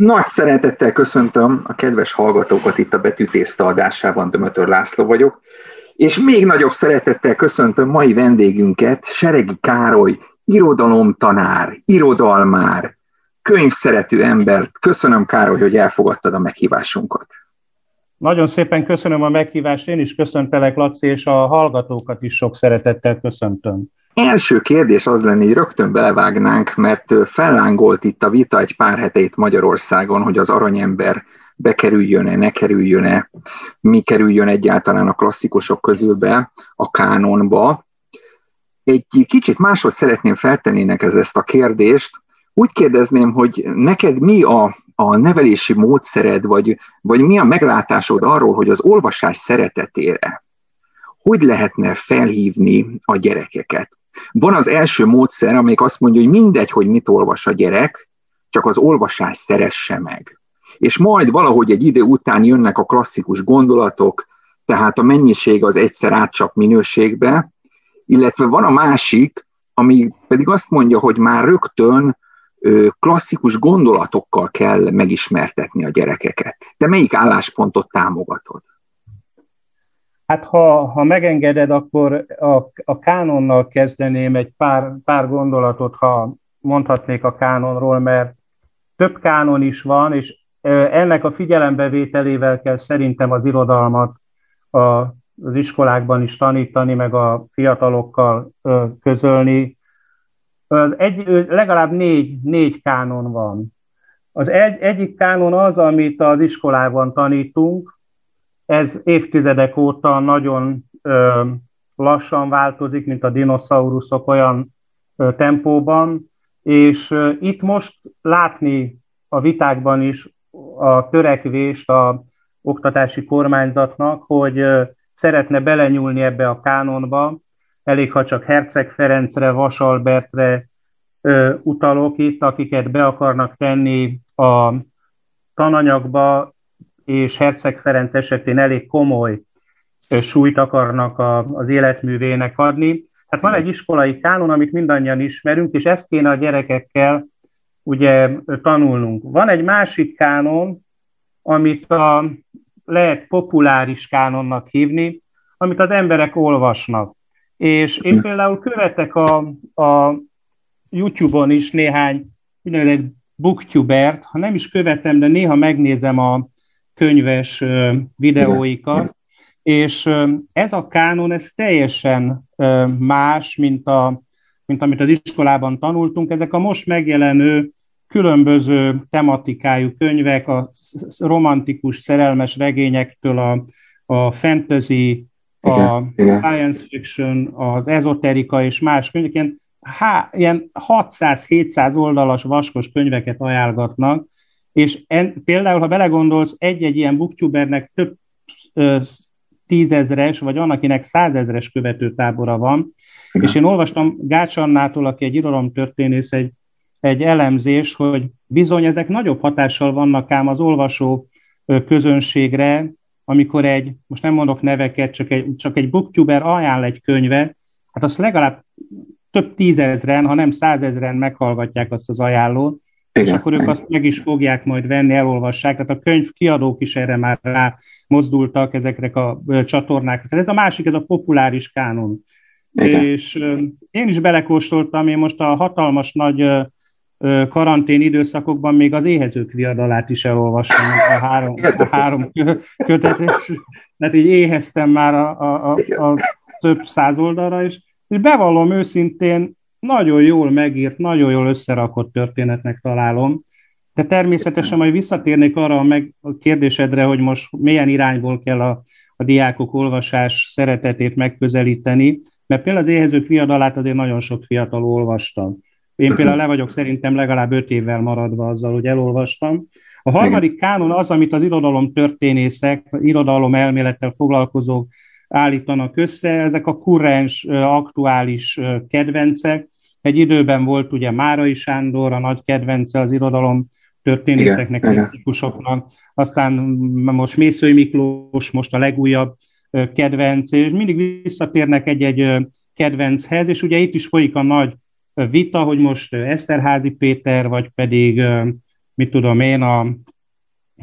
Nagy szeretettel köszöntöm a kedves hallgatókat itt a Betűtészta adásában, Dömötör László vagyok, és még nagyobb szeretettel köszöntöm mai vendégünket, Seregi Károly, irodalomtanár, irodalmár, könyvszerető embert. Köszönöm, Károly, hogy elfogadtad a meghívásunkat. Nagyon szépen köszönöm a meghívást, én is köszöntelek, Laci, és a hallgatókat is sok szeretettel köszöntöm. Első kérdés az lenne, hogy rögtön belevágnánk, mert fellángolt itt a vita egy pár heteit Magyarországon, hogy az aranyember bekerüljön-e, ne kerüljön-e, mi kerüljön egyáltalán a klasszikusok közül be a kánonba. Egy kicsit máshoz szeretném feltenni ez ezt a kérdést. Úgy kérdezném, hogy neked mi a, a nevelési módszered, vagy, vagy mi a meglátásod arról, hogy az olvasás szeretetére hogy lehetne felhívni a gyerekeket? Van az első módszer, amelyik azt mondja, hogy mindegy, hogy mit olvas a gyerek, csak az olvasás szeresse meg. És majd valahogy egy idő után jönnek a klasszikus gondolatok, tehát a mennyiség az egyszer átcsap minőségbe, illetve van a másik, ami pedig azt mondja, hogy már rögtön klasszikus gondolatokkal kell megismertetni a gyerekeket. Te melyik álláspontot támogatod? Hát ha, ha megengeded, akkor a, a kánonnal kezdeném egy pár, pár gondolatot, ha mondhatnék a kánonról, mert több kánon is van, és ennek a figyelembevételével kell szerintem az irodalmat a, az iskolákban is tanítani, meg a fiatalokkal közölni. Egy, legalább négy, négy kánon van. Az egy, egyik kánon az, amit az iskolában tanítunk, ez évtizedek óta nagyon ö, lassan változik, mint a dinoszauruszok olyan ö, tempóban, és ö, itt most látni a vitákban is a törekvést a oktatási kormányzatnak, hogy ö, szeretne belenyúlni ebbe a kánonba, elég ha csak Herceg Ferencre, Vasalbertre ö, utalok itt, akiket be akarnak tenni a tananyagba, és Herceg Ferenc esetén elég komoly súlyt akarnak a, az életművének adni. Hát van egy iskolai kánon, amit mindannyian ismerünk, és ezt kéne a gyerekekkel ugye tanulnunk. Van egy másik kánon, amit a, lehet populáris kánonnak hívni, amit az emberek olvasnak. És én például követek a, a YouTube-on is néhány úgynevezett booktubert, ha nem is követem, de néha megnézem a, könyves videóikat, és ez a kánon, ez teljesen más, mint, a, mint amit az iskolában tanultunk. Ezek a most megjelenő különböző tematikájú könyvek, a romantikus, szerelmes regényektől a, a fantasy, a igen, science fiction, az ezoterika és más könyvek, ilyen, há, ilyen 600-700 oldalas vaskos könyveket ajánlgatnak, és en, például, ha belegondolsz, egy-egy ilyen booktubernek több ö, tízezres, vagy van, akinek százezres követőtábora van, Igen. és én olvastam Gács Annától, aki egy irodalomtörténész, egy, egy elemzés, hogy bizony ezek nagyobb hatással vannak ám az olvasó közönségre, amikor egy, most nem mondok neveket, csak egy, csak egy booktuber ajánl egy könyvet, hát azt legalább több tízezren, ha nem százezren meghallgatják azt az ajánlót, igen, és akkor ők azt meg is fogják majd venni, elolvassák. Tehát a könyv kiadók is erre már rá mozdultak ezekre a csatornákra. Tehát ez a másik, ez a populáris kánon. Igen. És én is belekóstoltam, én most a hatalmas nagy karantén időszakokban még az éhezők viadalát is elolvastam, a három, a három kötetet, mert így éheztem már a, a, a, a több száz oldalra, és, és bevallom őszintén, nagyon jól megírt, nagyon jól összerakott történetnek találom, de természetesen majd visszatérnék arra a, meg, a kérdésedre, hogy most milyen irányból kell a, a diákok olvasás szeretetét megközelíteni, mert például az éhezők viadalát azért nagyon sok fiatal olvastam. Én például le vagyok szerintem legalább öt évvel maradva azzal, hogy elolvastam. A harmadik kánon az, amit az irodalom történészek, irodalom elmélettel foglalkozók állítanak össze, ezek a kurrens, aktuális kedvencek. Egy időben volt ugye Márai Sándor, a nagy kedvence az irodalom történészeknek, kritikusoknak, aztán most Mészői Miklós, most a legújabb kedvenc, és mindig visszatérnek egy-egy kedvenchez, és ugye itt is folyik a nagy vita, hogy most Eszterházi Péter, vagy pedig mit tudom én, a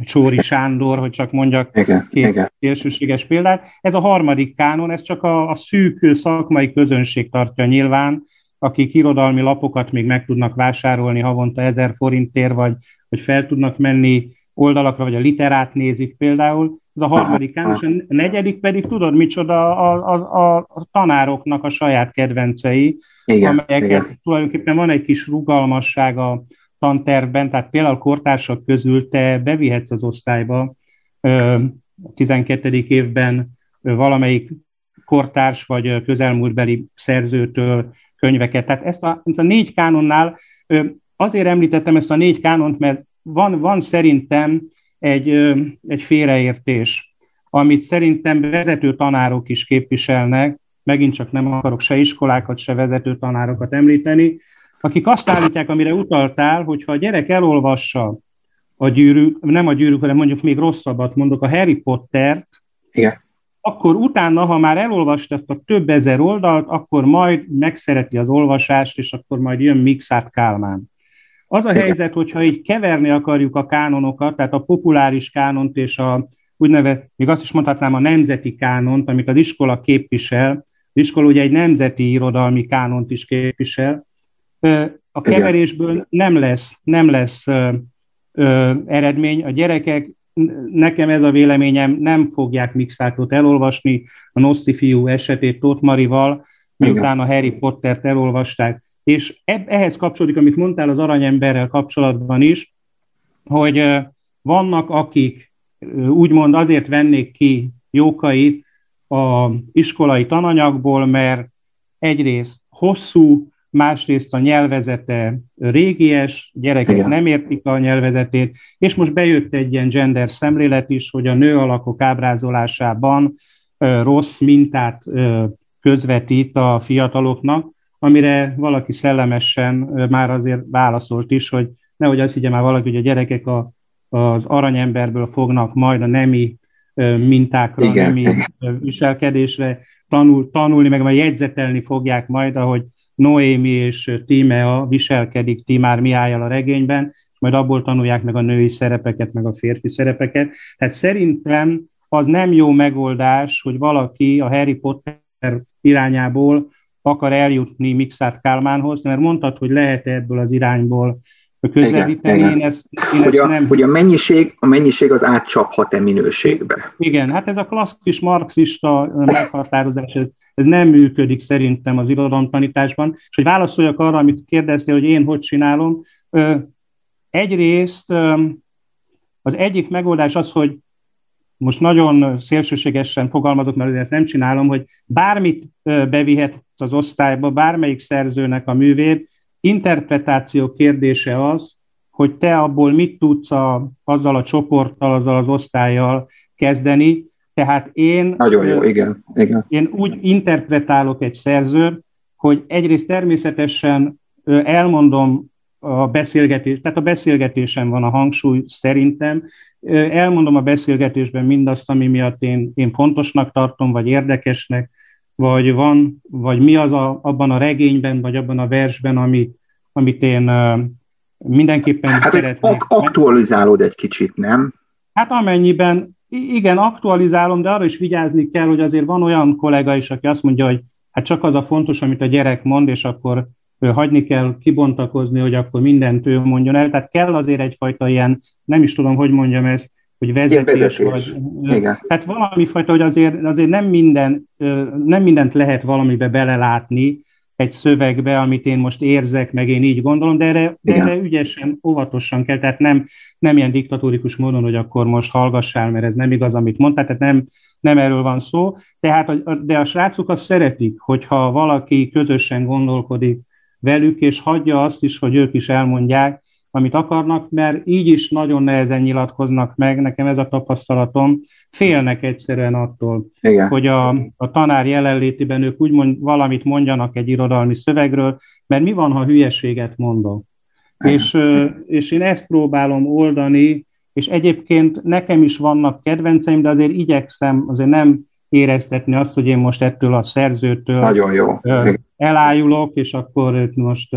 Csóri Sándor, hogy csak mondjak igen, két igen. szélsőséges példát. Ez a harmadik kánon, ez csak a, a szűk szakmai közönség tartja nyilván, akik irodalmi lapokat még meg tudnak vásárolni havonta ezer forintért, vagy, vagy fel tudnak menni oldalakra, vagy a literát nézik például. Ez a harmadik kánon, és a negyedik pedig tudod micsoda a, a, a tanároknak a saját kedvencei, igen, amelyeket igen. tulajdonképpen van egy kis rugalmasság a tantervben, tehát például kortársak közül te bevihetsz az osztályba a 12. évben valamelyik kortárs vagy közelmúltbeli szerzőtől könyveket. Tehát ezt a, ezt a négy kánonnál azért említettem ezt a négy kánont, mert van, van szerintem egy, egy félreértés, amit szerintem vezető tanárok is képviselnek, megint csak nem akarok se iskolákat, se vezető tanárokat említeni, akik azt állítják, amire utaltál, hogyha a gyerek elolvassa a gyűrűk, nem a gyűrűk, hanem mondjuk még rosszabbat mondok, a Harry Pottert, Igen. akkor utána, ha már elolvasta ezt a több ezer oldalt, akkor majd megszereti az olvasást, és akkor majd jön Mixát Kálmán. Az a helyzet, hogyha így keverni akarjuk a kánonokat, tehát a populáris kánont és a úgynevezett, még azt is mondhatnám a nemzeti kánont, amit az iskola képvisel, az iskola ugye egy nemzeti irodalmi kánont is képvisel, a keverésből nem lesz, nem lesz ö, ö, eredmény. A gyerekek, nekem ez a véleményem, nem fogják Mixátot elolvasni, a Noszti fiú esetét Tóth Marival, miután a Harry Pottert elolvasták. És ehhez kapcsolódik, amit mondtál az aranyemberrel kapcsolatban is, hogy vannak, akik úgymond azért vennék ki jókait a iskolai tananyagból, mert egyrészt hosszú, másrészt a nyelvezete régies, gyerekek Igen. nem értik a nyelvezetét, és most bejött egy ilyen gender szemlélet is, hogy a nő alakok ábrázolásában rossz mintát közvetít a fiataloknak, amire valaki szellemesen már azért válaszolt is, hogy nehogy azt higgye már valaki, hogy a gyerekek a, az aranyemberből fognak majd a nemi mintákra, Igen. nemi viselkedésre tanul, tanulni, meg majd jegyzetelni fogják majd, ahogy Noémi és Tímea viselkedik Timár Mihályal a regényben, majd abból tanulják meg a női szerepeket, meg a férfi szerepeket. Tehát szerintem az nem jó megoldás, hogy valaki a Harry Potter irányából akar eljutni Mixát Kálmánhoz, mert mondtad, hogy lehet ebből az irányból közelíteni. Igen, én ezt, én hogy, ezt a, nem... hogy a, mennyiség, a mennyiség az átcsaphat-e minőségbe? Igen, hát ez a klasszikus marxista meghatározás, ez, ez nem működik szerintem az irodalomtanításban. És hogy válaszoljak arra, amit kérdeztél, hogy én hogy csinálom, egyrészt az egyik megoldás az, hogy most nagyon szélsőségesen fogalmazok, mert ezt nem csinálom, hogy bármit bevihet az osztályba, bármelyik szerzőnek a művét, interpretáció kérdése az, hogy te abból mit tudsz a, azzal a csoporttal, azzal az osztályjal kezdeni. Tehát én, Nagyon jó, igen, igen. én úgy interpretálok egy szerzőt, hogy egyrészt természetesen elmondom a beszélgetés, tehát a beszélgetésen van a hangsúly szerintem. Elmondom a beszélgetésben mindazt, ami miatt én, én fontosnak tartom, vagy érdekesnek, vagy van, vagy mi az a, abban a regényben, vagy abban a versben, ami, amit én mindenképpen hát szeretnék. Aktualizálod egy kicsit, nem? Hát amennyiben, igen, aktualizálom, de arra is vigyázni kell, hogy azért van olyan kollega is, aki azt mondja, hogy hát csak az a fontos, amit a gyerek mond, és akkor hagyni kell kibontakozni, hogy akkor mindent ő mondjon el. Tehát kell azért egyfajta ilyen, nem is tudom, hogy mondjam ezt, hogy vezetés, vezetés. vagy... Igen. Tehát valami fajta, hogy azért, azért nem, minden, nem mindent lehet valamibe belelátni egy szövegbe, amit én most érzek, meg én így gondolom, de erre, de erre ügyesen, óvatosan kell, tehát nem, nem ilyen diktatórikus módon, hogy akkor most hallgassál, mert ez nem igaz, amit mondtál, tehát nem, nem erről van szó. Tehát, de a srácok azt szeretik, hogyha valaki közösen gondolkodik velük, és hagyja azt is, hogy ők is elmondják, amit akarnak, mert így is nagyon nehezen nyilatkoznak meg, nekem ez a tapasztalatom, félnek egyszerűen attól, Igen. hogy a, a tanár jelenlétében ők úgy mond, valamit mondjanak egy irodalmi szövegről, mert mi van, ha hülyeséget mondok? És, és én ezt próbálom oldani, és egyébként nekem is vannak kedvenceim, de azért igyekszem azért nem éreztetni azt, hogy én most ettől a szerzőtől Nagyon jó. elájulok, és akkor ők most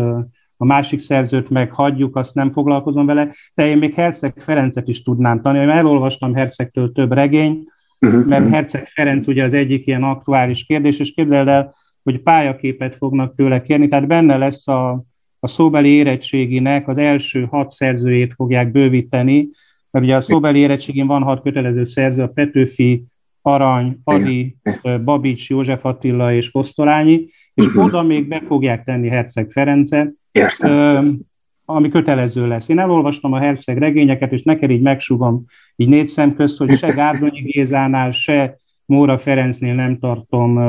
a másik szerzőt meg hagyjuk, azt nem foglalkozom vele, de én még Herceg Ferencet is tudnám tanulni. Elolvastam Hercegtől több regény, uh-huh. mert Herceg Ferenc ugye az egyik ilyen aktuális kérdés, és képzeld el, hogy pályaképet fognak tőle kérni, tehát benne lesz a, a szóbeli érettséginek az első hat szerzőjét fogják bővíteni, mert ugye a szóbeli érettségén van hat kötelező szerző, a Petőfi, Arany, Adi, Babics, József Attila és Kosztolányi, és uh-huh. oda még be fogják tenni Herceg Ferencet, Értem. ami kötelező lesz. Én elolvastam a Herceg regényeket, és neked így megsugom így négy szem közt, hogy se Gárdonyi Gézánál, se Móra Ferencnél nem tartom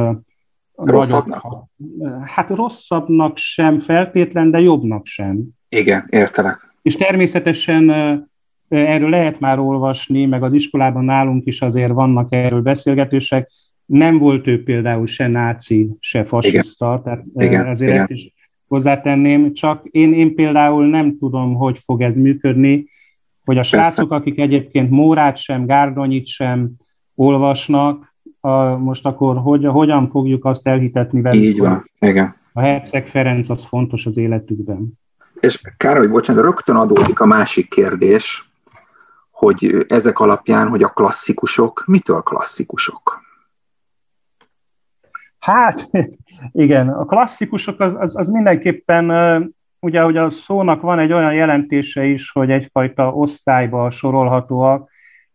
rosszabbnak. hát rosszabbnak sem feltétlen, de jobbnak sem. Igen, értelek. És természetesen erről lehet már olvasni, meg az iskolában nálunk is azért vannak erről beszélgetések. Nem volt ő például se náci, se fasiszta, igen. tehát igen, azért igen. ezt is hozzátenném, csak én, én például nem tudom, hogy fog ez működni, hogy a srácok, Persze. akik egyébként Mórát sem, Gárdonyit sem olvasnak, a, most akkor hogy, hogyan fogjuk azt elhitetni velük, Így van, igen. A Herceg Ferenc az fontos az életükben. És Károly, bocsánat, rögtön adódik a másik kérdés, hogy ezek alapján, hogy a klasszikusok, mitől klasszikusok? Hát, igen, a klasszikusok az, az, az mindenképpen, ugye, hogy a szónak van egy olyan jelentése is, hogy egyfajta osztályba sorolhatóak,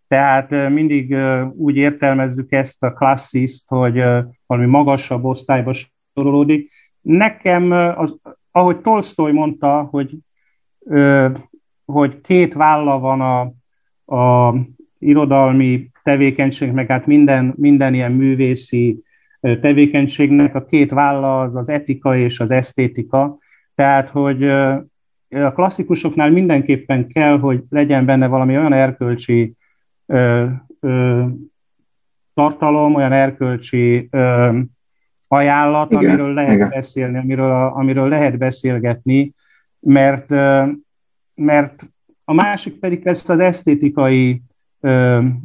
tehát mindig úgy értelmezzük ezt a klassziszt, hogy valami magasabb osztályba sorolódik. Nekem, az, ahogy Tolstoy mondta, hogy, hogy két válla van a, a irodalmi tevékenység, meg hát minden, minden ilyen művészi tevékenységnek a két válla az az etika és az esztétika, tehát hogy a klasszikusoknál mindenképpen kell, hogy legyen benne valami olyan erkölcsi ö, ö, tartalom, olyan erkölcsi ö, ajánlat, igen, amiről lehet igen. beszélni, amiről, amiről lehet beszélgetni, mert, mert a másik pedig persze az esztétikai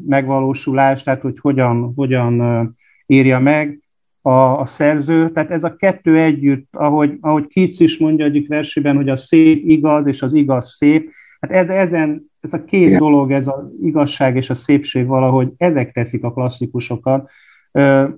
megvalósulás, tehát hogy hogyan, hogyan írja meg a, a szerző. Tehát ez a kettő együtt, ahogy, ahogy Keats is mondja egyik versében, hogy a szép igaz, és az igaz szép, hát ez, ezen, ez a két Igen. dolog, ez az igazság és a szépség valahogy, ezek teszik a klasszikusokat,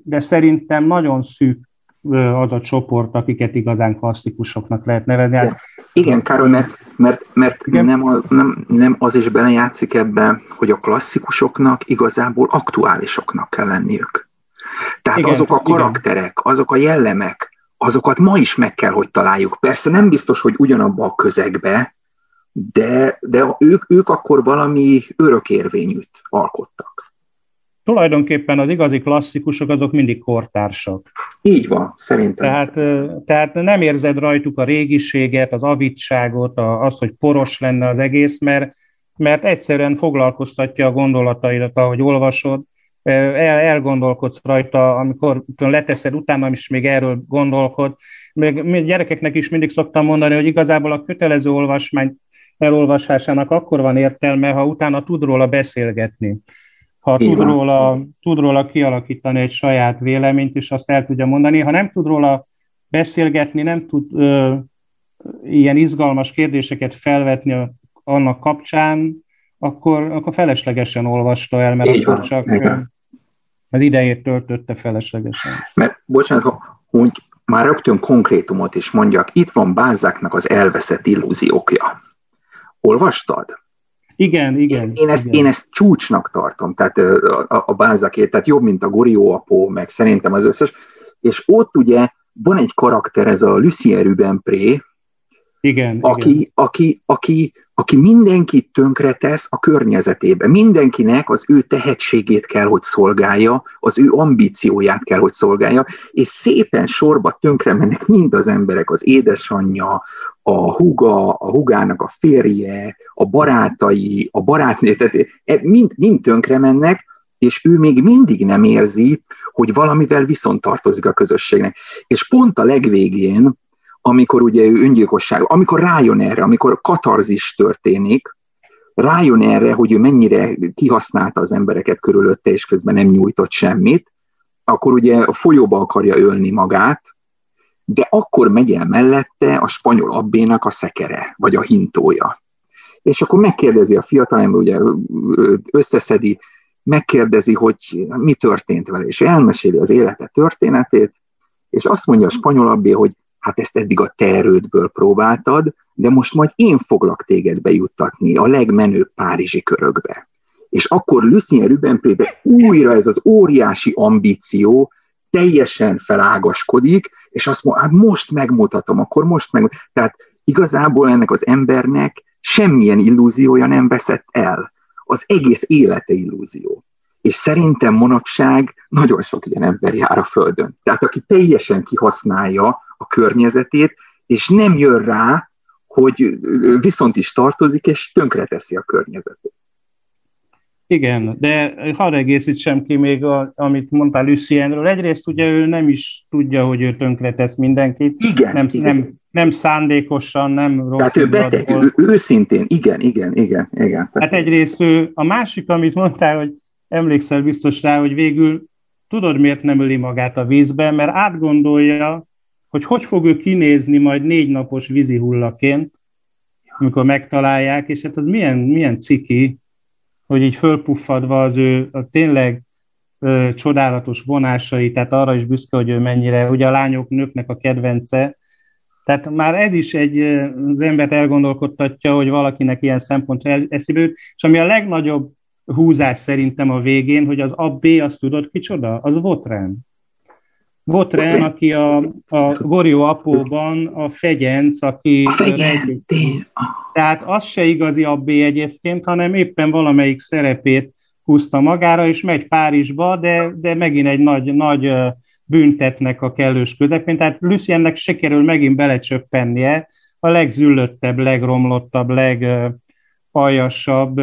de szerintem nagyon szűk az a csoport, akiket igazán klasszikusoknak lehet nevezni. Hát, igen, Károly, mert, mert, mert Nem, a, nem, nem az is belejátszik ebbe, hogy a klasszikusoknak igazából aktuálisoknak kell lenniük. Tehát igen, azok a karakterek, igen. azok a jellemek, azokat ma is meg kell, hogy találjuk. Persze nem biztos, hogy ugyanabba a közegbe, de, de ők, ők akkor valami örökérvényűt alkottak. Tulajdonképpen az igazi klasszikusok azok mindig kortársak. Így van, szerintem. Tehát, tehát nem érzed rajtuk a régiséget, az avitságot, az, hogy poros lenne az egész, mert, mert egyszerűen foglalkoztatja a gondolataidat, ahogy olvasod, el, elgondolkodsz rajta, amikor leteszed, utána is még erről gondolkod. Még gyerekeknek is mindig szoktam mondani, hogy igazából a kötelező olvasmány elolvasásának akkor van értelme, ha utána tud róla beszélgetni. Ha tud róla, tud róla kialakítani egy saját véleményt, és azt el tudja mondani. Ha nem tud róla beszélgetni, nem tud ö, ilyen izgalmas kérdéseket felvetni annak kapcsán, akkor, akkor feleslegesen olvasta el, mert Így akkor van, csak igen az idejét töltötte feleslegesen. Mert, bocsánat, hogy már rögtön konkrétumot is mondjak, itt van Bázáknak az elveszett illúziókja. Olvastad? Igen, igen. Én, én, ezt, igen. én ezt csúcsnak tartom, tehát a, a, a Bázakét, tehát jobb, mint a Gorióapó, meg szerintem az összes. És ott ugye van egy karakter, ez a Lucien Rubempré, igen, aki, igen. Aki, aki, aki mindenkit tönkretesz a környezetébe. Mindenkinek az ő tehetségét kell, hogy szolgálja, az ő ambícióját kell, hogy szolgálja, és szépen sorba tönkre mennek mind az emberek, az édesanyja, a huga, a hugának a férje, a barátai, a barátnő, tehát e, mind, mind tönkre mennek, és ő még mindig nem érzi, hogy valamivel viszont tartozik a közösségnek. És pont a legvégén, amikor ugye ő öngyilkosság, amikor rájön erre, amikor katarzis történik, rájön erre, hogy ő mennyire kihasználta az embereket körülötte, és közben nem nyújtott semmit, akkor ugye a folyóba akarja ölni magát, de akkor megy el mellette a spanyol abbénak a szekere, vagy a hintója. És akkor megkérdezi a fiatalember, ugye összeszedi, megkérdezi, hogy mi történt vele, és elmeséli az élete történetét, és azt mondja a spanyol abbé, hogy hát ezt eddig a te erődből próbáltad, de most majd én foglak téged bejuttatni a legmenőbb párizsi körökbe. És akkor Lucien Rubemprébe újra ez az óriási ambíció teljesen felágaskodik, és azt mondja, hát most megmutatom, akkor most meg. Tehát igazából ennek az embernek semmilyen illúziója nem veszett el. Az egész élete illúzió. És szerintem manapság nagyon sok ilyen ember jár a Földön. Tehát aki teljesen kihasználja a környezetét, és nem jön rá, hogy viszont is tartozik, és tönkreteszi a környezetét. Igen, de hadd egészítsem ki még, a, amit mondtál Lucienről. Egyrészt ugye ő nem is tudja, hogy ő tönkretesz mindenkit. Igen, nem, igen. nem, nem szándékosan, nem rossz. Tehát ő beteg, ő, őszintén, igen, igen, igen, igen. Hát egyrészt ő, a másik, amit mondtál, hogy emlékszel biztos rá, hogy végül tudod, miért nem öli magát a vízbe, mert átgondolja, hogy hogy fog ő kinézni majd négy napos vízi hullaként, amikor megtalálják, és hát az milyen, milyen ciki, hogy így fölpuffadva az ő a tényleg ö, csodálatos vonásai, tehát arra is büszke, hogy ő mennyire, ugye a lányok, nőknek a kedvence, tehát már ez is egy, az embert elgondolkodtatja, hogy valakinek ilyen szempontra eszébe jut, és ami a legnagyobb húzás szerintem a végén, hogy az AB, azt tudod kicsoda? Az Votren. Votren, aki a, a Gorió apóban a fegyenc, aki... A fegyenc, Tehát az se igazi abbé egyébként, hanem éppen valamelyik szerepét húzta magára, és megy Párizsba, de, de megint egy nagy, nagy büntetnek a kellős közepén. Tehát Luciennek se kerül megint belecsöppennie a legzüllöttebb, legromlottabb, legpajasabb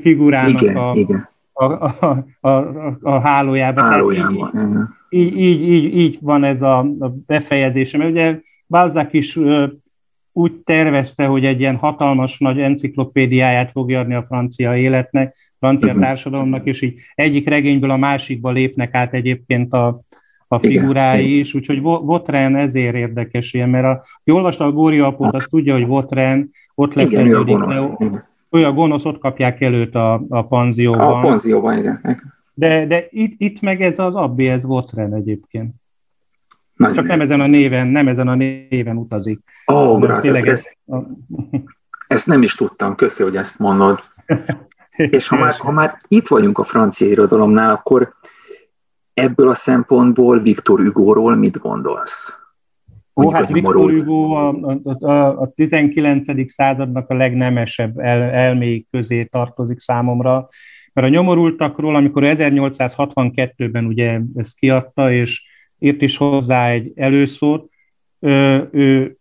figurának igen, a, igen. A, a, a, a, a hálójában. Hálójában, így, így, így, így van ez a, a befejezése. Mert ugye Balzac is ö, úgy tervezte, hogy egy ilyen hatalmas nagy enciklopédiáját fog adni a francia életnek, francia uh-huh. társadalomnak, és így egyik regényből a másikba lépnek át egyébként a, a figurái Igen. is, úgyhogy Votren ezért érdekes ilyen, mert a, aki olvasta a Góri apót, az tudja, hogy Votren ott lett Igen, ő a gonosz. Ő a gonosz, ott kapják előtt a, a panzióban. A panzióban, igen. De, de itt, itt meg ez az ez Votren egyébként. Nagyon Csak nem ezen a néven, nem ezen a néven utazik. Ó, oh, grát, ezt, ezt, ezt nem is tudtam, köszi, hogy ezt mondod. És ha már, ha már itt vagyunk a francia irodalomnál, akkor ebből a szempontból Viktor Hugo-ról mit gondolsz? Ó, hát Viktor Hugo a, a, a 19. századnak a legnemesebb el, elméi közé tartozik számomra, mert a nyomorultakról, amikor 1862-ben ugye ezt kiadta, és írt is hozzá egy előszót, ő,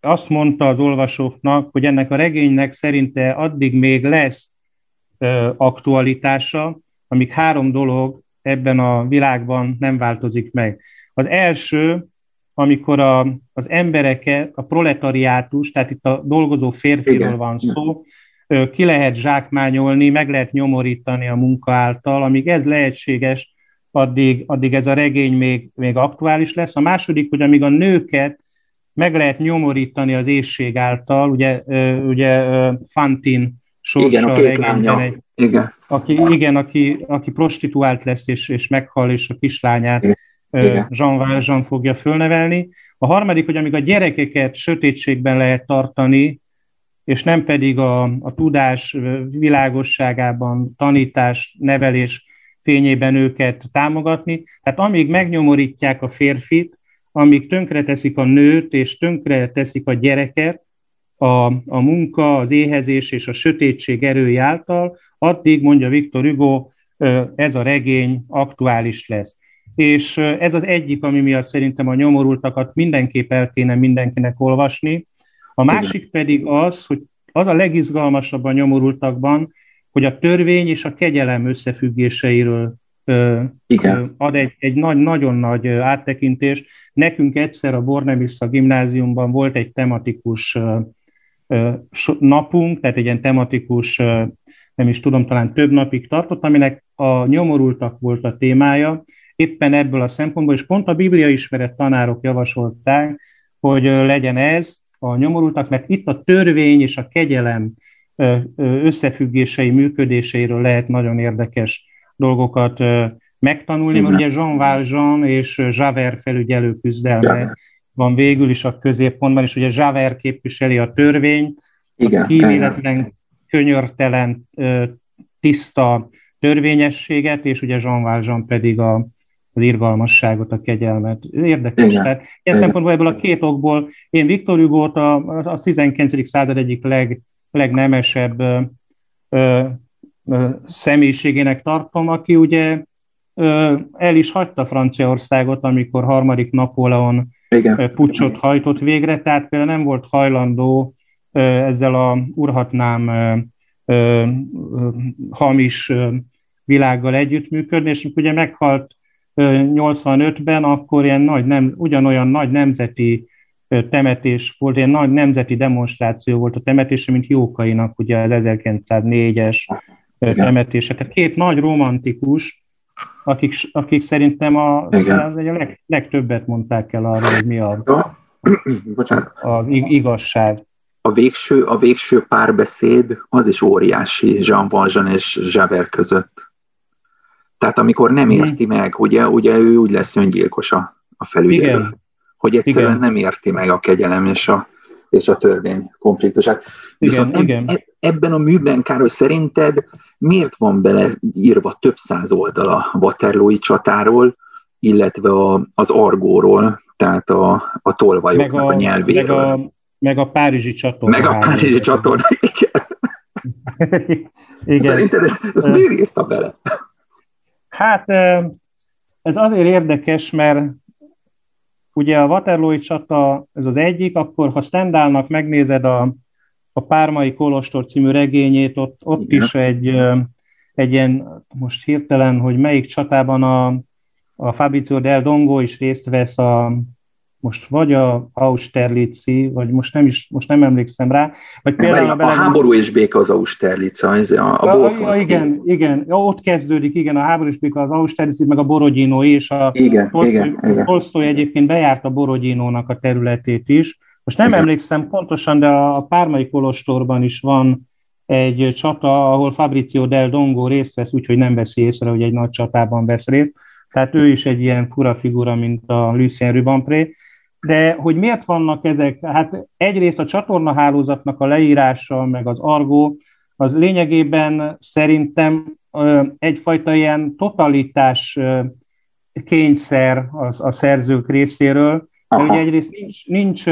azt mondta az olvasóknak, hogy ennek a regénynek szerinte addig még lesz aktualitása, amíg három dolog ebben a világban nem változik meg. Az első, amikor a, az embereket, a proletariátus, tehát itt a dolgozó férfiról Igen. van szó, ki lehet zsákmányolni, meg lehet nyomorítani a munka által, amíg ez lehetséges, addig, addig ez a regény még, még aktuális lesz. A második, hogy amíg a nőket meg lehet nyomorítani az ésség által, ugye, ugye Fantin sorsa igen, a regényben egy, igen. Aki, igen, aki, aki prostituált lesz és, és meghal, és a kislányát igen. Jean Valjean fogja fölnevelni. A harmadik, hogy amíg a gyerekeket sötétségben lehet tartani, és nem pedig a, a tudás világosságában, tanítás, nevelés fényében őket támogatni. Tehát amíg megnyomorítják a férfit, amíg tönkreteszik a nőt, és tönkreteszik a gyereket, a, a munka, az éhezés és a sötétség erői által, addig, mondja Viktor Hugo, ez a regény aktuális lesz. És ez az egyik, ami miatt szerintem a nyomorultakat mindenképp el kéne mindenkinek olvasni, a másik pedig az, hogy az a legizgalmasabb a nyomorultakban, hogy a törvény és a kegyelem összefüggéseiről Igen. ad egy, egy nagy, nagyon nagy áttekintést. Nekünk egyszer a Bornemissa gimnáziumban volt egy tematikus napunk, tehát egy ilyen tematikus, nem is tudom, talán több napig tartott, aminek a nyomorultak volt a témája. éppen ebből a szempontból, és pont a Biblia ismeret tanárok javasolták, hogy legyen ez a nyomorultak, mert itt a törvény és a kegyelem összefüggései, működéseiről lehet nagyon érdekes dolgokat megtanulni, mert ugye Jean Valjean és Javert felügyelő küzdelme van végül is a középpontban, és ugye Javert képviseli a törvény, igen, kíméletlen, könyörtelen, tiszta törvényességet, és ugye Jean Valjean pedig a, az irgalmasságot, a kegyelmet. Érdekes. Igen, Tehát ilyen szempontból ebből a két okból én Viktor Hugo-t a, a 19. század egyik leg, legnemesebb ö, ö, személyiségének tartom, aki ugye ö, el is hagyta Franciaországot, amikor harmadik Napóleon Igen. pucsot hajtott végre, tehát például nem volt hajlandó ö, ezzel a urhatnám ö, ö, hamis ö, világgal együttműködni, és ugye meghalt 85-ben, akkor ilyen nagy nem, ugyanolyan nagy nemzeti temetés volt, ilyen nagy nemzeti demonstráció volt a temetése, mint Jókainak ugye az 1904-es temetése. Tehát két nagy romantikus, akik, akik szerintem a, az a leg, legtöbbet mondták el arra, hogy mi a, a igazság. A végső, a végső párbeszéd az is óriási Jean Valjean és Javert között. Tehát amikor nem érti meg, ugye, ugye ő úgy lesz öngyilkos a, a felügyelő. Igen. Hogy egyszerűen igen. nem érti meg a kegyelem és a, és a törvény konfliktusát. Viszont igen, eb, igen. Eb, ebben a műben, Károly, szerinted miért van bele írva több száz oldal a Waterloo-i csatáról, illetve a, az argóról, tehát a, a tolvajoknak a, a nyelvéről? Meg a, meg a Párizsi csatorna. Meg a Párizsi csatorna, igen. igen. Szerinted ezt, ezt miért írta bele? Hát ez azért érdekes, mert ugye a Waterloo-i csata, ez az egyik, akkor ha Stendhalnak megnézed a, a Pármai Kolostor című regényét, ott, ott is egy, egy ilyen, most hirtelen, hogy melyik csatában a, a Fabrizio del Dongo is részt vesz a, most vagy a Austerlitzi, vagy most nem is, most nem emlékszem rá, vagy például a, a háború és béka az Austerlitz, a, a, a, a igen, igen, ott kezdődik, igen, a háború és béka az Austerlitz, meg a Borodino és a igen, Tolstoy, igen, igen. Tolstoy egyébként bejárt a Borodinónak a területét is. Most nem igen. emlékszem pontosan, de a Pármai Kolostorban is van egy csata, ahol Fabrizio del Dongo részt vesz, úgyhogy nem veszi észre, hogy egy nagy csatában vesz részt. Tehát ő is egy ilyen fura figura, mint a Lucien Rubempré. De hogy miért vannak ezek? Hát egyrészt a csatornahálózatnak a leírása, meg az argó, az lényegében szerintem egyfajta ilyen totalitás kényszer az, a szerzők részéről. De ugye egyrészt, nincs, nincs,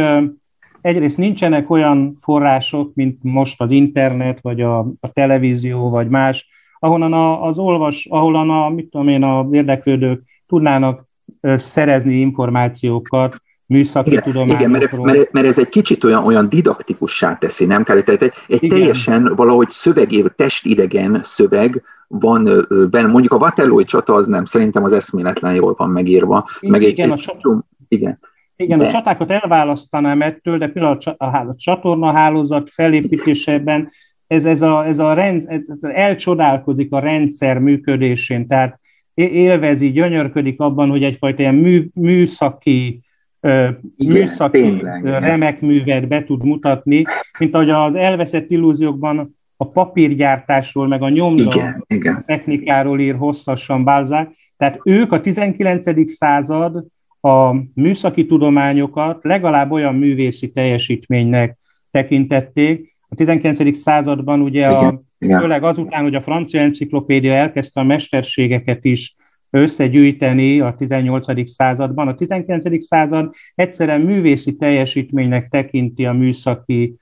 egyrészt nincsenek olyan források, mint most az internet, vagy a, a televízió, vagy más, ahonnan a, az olvas, ahonnan a, mit tudom én, a érdeklődők tudnának szerezni információkat, műszaki igen, tudományokról. Igen, mert, mert, mert ez egy kicsit olyan, olyan didaktikussá teszi, nem kell? Tehát egy, egy teljesen valahogy szövegév, testidegen szöveg van benne. Mondjuk a Waterloo csata az nem, szerintem az eszméletlen jól van megírva. Igen, meg egy, igen, egy, a csata, igen. Igen, de. a csatákat elválasztanám ettől, de például a, a csatornahálózat felépítésében ez, ez, a, ez, a rend, ez, ez elcsodálkozik a rendszer működésén, tehát élvezi, gyönyörködik abban, hogy egyfajta ilyen mű, műszaki igen, műszaki tényleg, remek művet be tud mutatni, mint ahogy az elveszett illúziókban a papírgyártásról, meg a nyomda igen, igen. technikáról ír hosszasan Balzac. Tehát ők a 19. század a műszaki tudományokat legalább olyan művészi teljesítménynek tekintették. A 19. században ugye a, igen. főleg azután, hogy a francia enciklopédia elkezdte a mesterségeket is összegyűjteni a 18. században. A 19. század egyszerűen művészi teljesítménynek tekinti a műszaki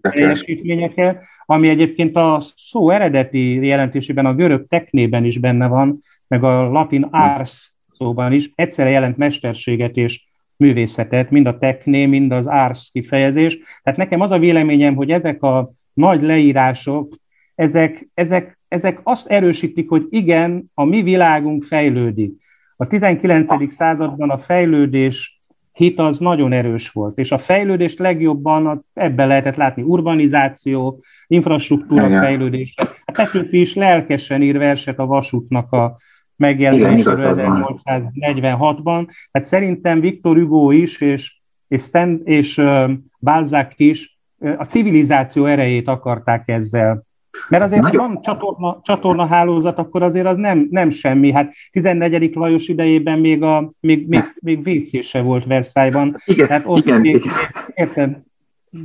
teljesítményeket, ami egyébként a szó eredeti jelentésében a görög teknében is benne van, meg a latin ars szóban is, egyszerre jelent mesterséget és művészetet, mind a tekné, mind az ars kifejezés. Tehát nekem az a véleményem, hogy ezek a nagy leírások, ezek, ezek ezek azt erősítik, hogy igen, a mi világunk fejlődik. A 19. században a fejlődés hit az nagyon erős volt, és a fejlődést legjobban ebben lehetett látni urbanizáció, infrastruktúra Igen. fejlődés. A Petőfi is lelkesen ír verset a vasútnak a megjelenésről 1846-ban. Hát szerintem Viktor Hugo is, és, és, Stan, és uh, Balzac is uh, a civilizáció erejét akarták ezzel. Mert azért, Nagyon... ha van csatorna, csatorna hálózat, akkor azért az nem, nem semmi. Hát 14. Lajos idejében még, a, még, még, még WC se volt Versailles-ban. Igen, Tehát ott igen, még, igen. Érted?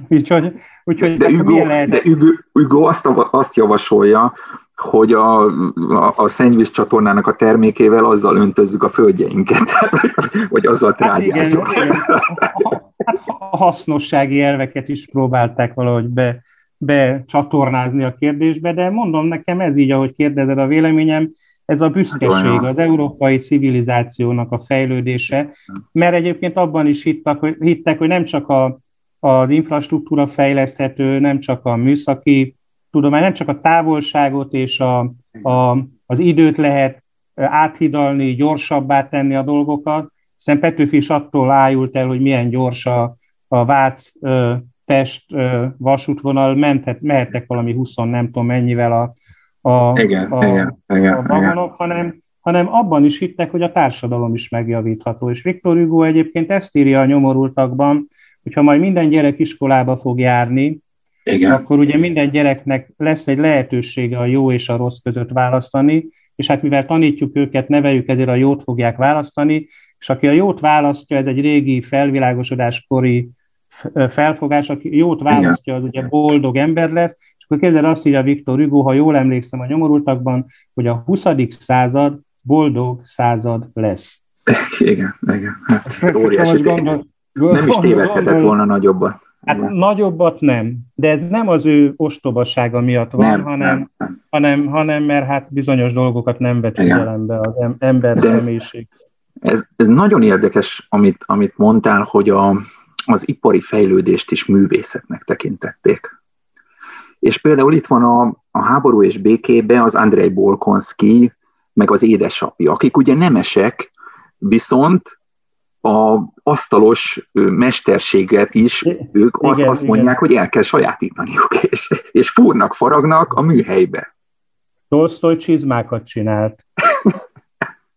Úgyhogy, úgyhogy de Hugo, de Hugo, Hugo azt, azt javasolja, hogy a, a, a szennyvíz csatornának a termékével azzal öntözzük a földjeinket, tehát, vagy azzal trágyázzuk. Hát igen, igen. Hát a hasznossági elveket is próbálták valahogy be, becsatornázni a kérdésbe, de mondom nekem ez így, ahogy kérdezed a véleményem, ez a büszkeség, az európai civilizációnak a fejlődése, mert egyébként abban is hittek, hogy, hittek, hogy nem csak a, az infrastruktúra fejleszthető, nem csak a műszaki tudomány, nem csak a távolságot és a, a, az időt lehet áthidalni, gyorsabbá tenni a dolgokat, hiszen Petőfi is attól ájult el, hogy milyen gyors a, a Vác Pest vasútvonal, menthet, mehettek valami 20 nem tudom mennyivel a, a, igen, a, igen, igen, a vagonok, hanem, hanem abban is hittek, hogy a társadalom is megjavítható. És Viktor Hugo egyébként ezt írja a nyomorultakban, hogyha majd minden gyerek iskolába fog járni, igen. akkor ugye minden gyereknek lesz egy lehetősége a jó és a rossz között választani, és hát mivel tanítjuk őket, neveljük, ezért a jót fogják választani, és aki a jót választja, ez egy régi felvilágosodáskori felfogás, aki jót választja, az ugye boldog ember lesz, és akkor képzeld azt írja Viktor Hugo, ha jól emlékszem a nyomorultakban, hogy a 20. század boldog század lesz. Igen, igen. Hát, óriási gondol, nem is tévedhetett volna nagyobbat. Hát igen. nagyobbat nem, de ez nem az ő ostobasága miatt van, nem, hanem, nem, nem. Hanem, hanem mert hát bizonyos dolgokat nem vett figyelembe az ember személyiség. Ez, ez, ez nagyon érdekes, amit, amit mondtál, hogy a, az ipari fejlődést is művészetnek tekintették. És például itt van a, a háború és békébe az Andrei Bolkonski, meg az édesapja, akik ugye nemesek, viszont a asztalos mesterséget is ők igen, azt, azt mondják, igen. hogy el kell sajátítaniuk, és, és fúrnak, faragnak a műhelybe. Tolstoy csizmákat csinált.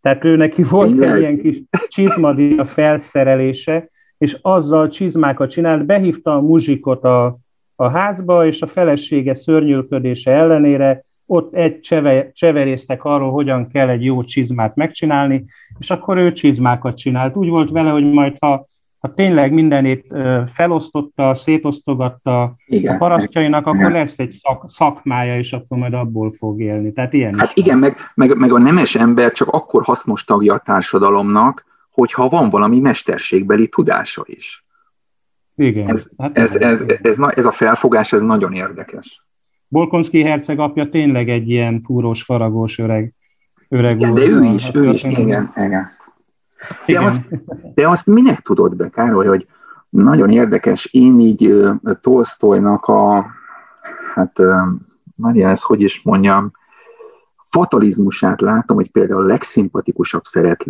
Tehát ő neki volt egy ilyen kis csizmadia felszerelése, és azzal csizmákat csinált, behívta a muzsikot a, a házba, és a felesége szörnyűködése ellenére ott egy cseve, cseverésztek arról, hogyan kell egy jó csizmát megcsinálni, és akkor ő csizmákat csinált. Úgy volt vele, hogy majd ha, ha tényleg mindenét felosztotta, szétosztogatta igen, a parasztjainak, akkor igen. lesz egy szak, szakmája, és akkor majd abból fog élni. Tehát ilyen Hát is igen, meg, meg, meg a nemes ember csak akkor hasznos tagja a társadalomnak, hogyha van valami mesterségbeli tudása is. Igen. Ez, hát ez, ez, ez, ez, ez a felfogás, ez nagyon érdekes. Bolkonszki herceg apja tényleg egy ilyen fúrós, faragós öreg, öreg igen, de ő is, ő is, igen, igen. igen. De, Azt, de azt minek tudod be, Károly, hogy nagyon érdekes, én így Tolstoynak a, hát nagyon ez, hogy is mondjam, fatalizmusát látom, hogy például a legszimpatikusabb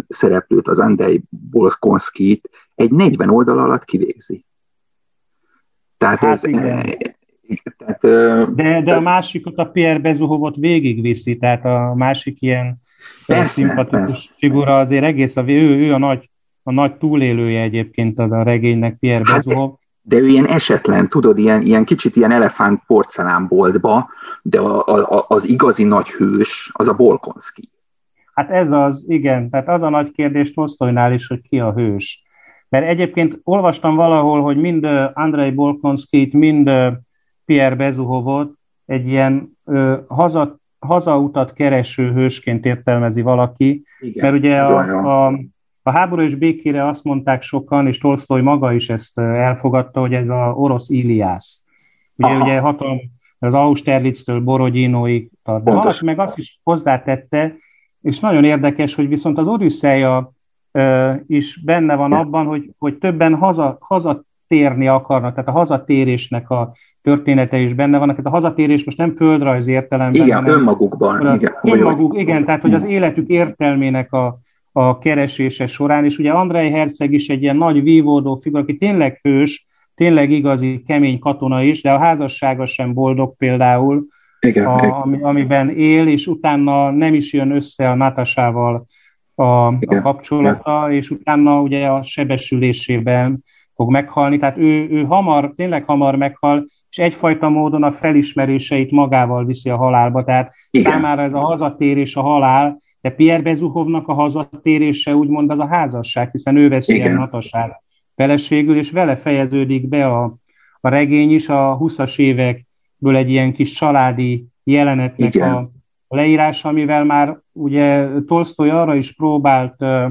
szereplőt, az Andrei Bolkonskit egy 40 oldal alatt kivégzi. Tehát hát ez, igen. E, tehát, de, de a másikot a Pierre Bezuhovot végigviszi, tehát a másik ilyen persze, szimpatikus persze. figura azért egész, a, ő, ő a nagy, a nagy túlélője egyébként az a regénynek, Pierre hát, Bezuhov de ő ilyen esetlen, tudod, ilyen, ilyen kicsit ilyen elefánt porcelánboltba, de a, a, az igazi nagy hős, az a Bolkonski. Hát ez az, igen, tehát az a nagy kérdés Tolstoynál is, hogy ki a hős. Mert egyébként olvastam valahol, hogy mind Andrei Bolkonskit, mind Pierre Bezuhovot egy ilyen ö, haza, hazautat kereső hősként értelmezi valaki, igen, mert ugye a, a, a háború és békére azt mondták sokan, és Tolstoy maga is ezt elfogadta, hogy ez a orosz Iliász. Ugye, Aha. ugye hatalom, az Austerlitz-től Borodinóig tart. De valaki meg azt is hozzátette, és nagyon érdekes, hogy viszont az Odüsszeja is benne van abban, hogy, hogy többen haza, hazatérni akarnak, tehát a hazatérésnek a története is benne vannak. Ez a hazatérés most nem földrajzi értelemben. Igen, hanem, önmagukban. Igen, önmaguk, igen, tehát hogy az életük értelmének a, a keresése során, és ugye Andrei Herceg is egy ilyen nagy vívódó figura, aki tényleg hős, tényleg igazi, kemény katona is, de a házassága sem boldog például, igen, a, igen. Ami, amiben él, és utána nem is jön össze a Natasával a, a kapcsolata, igen. és utána ugye a sebesülésében fog meghalni, tehát ő, ő hamar, tényleg hamar meghal, és egyfajta módon a felismeréseit magával viszi a halálba, tehát Igen. számára ez a hazatérés a halál, de Pierre Bezuhovnak a hazatérése úgymond az a házasság, hiszen ő veszi el Natasát feleségül, és vele fejeződik be a, a regény is a 20-as évekből egy ilyen kis családi jelenetnek Igen. a leírása, amivel már ugye Tolstoy arra is próbált uh,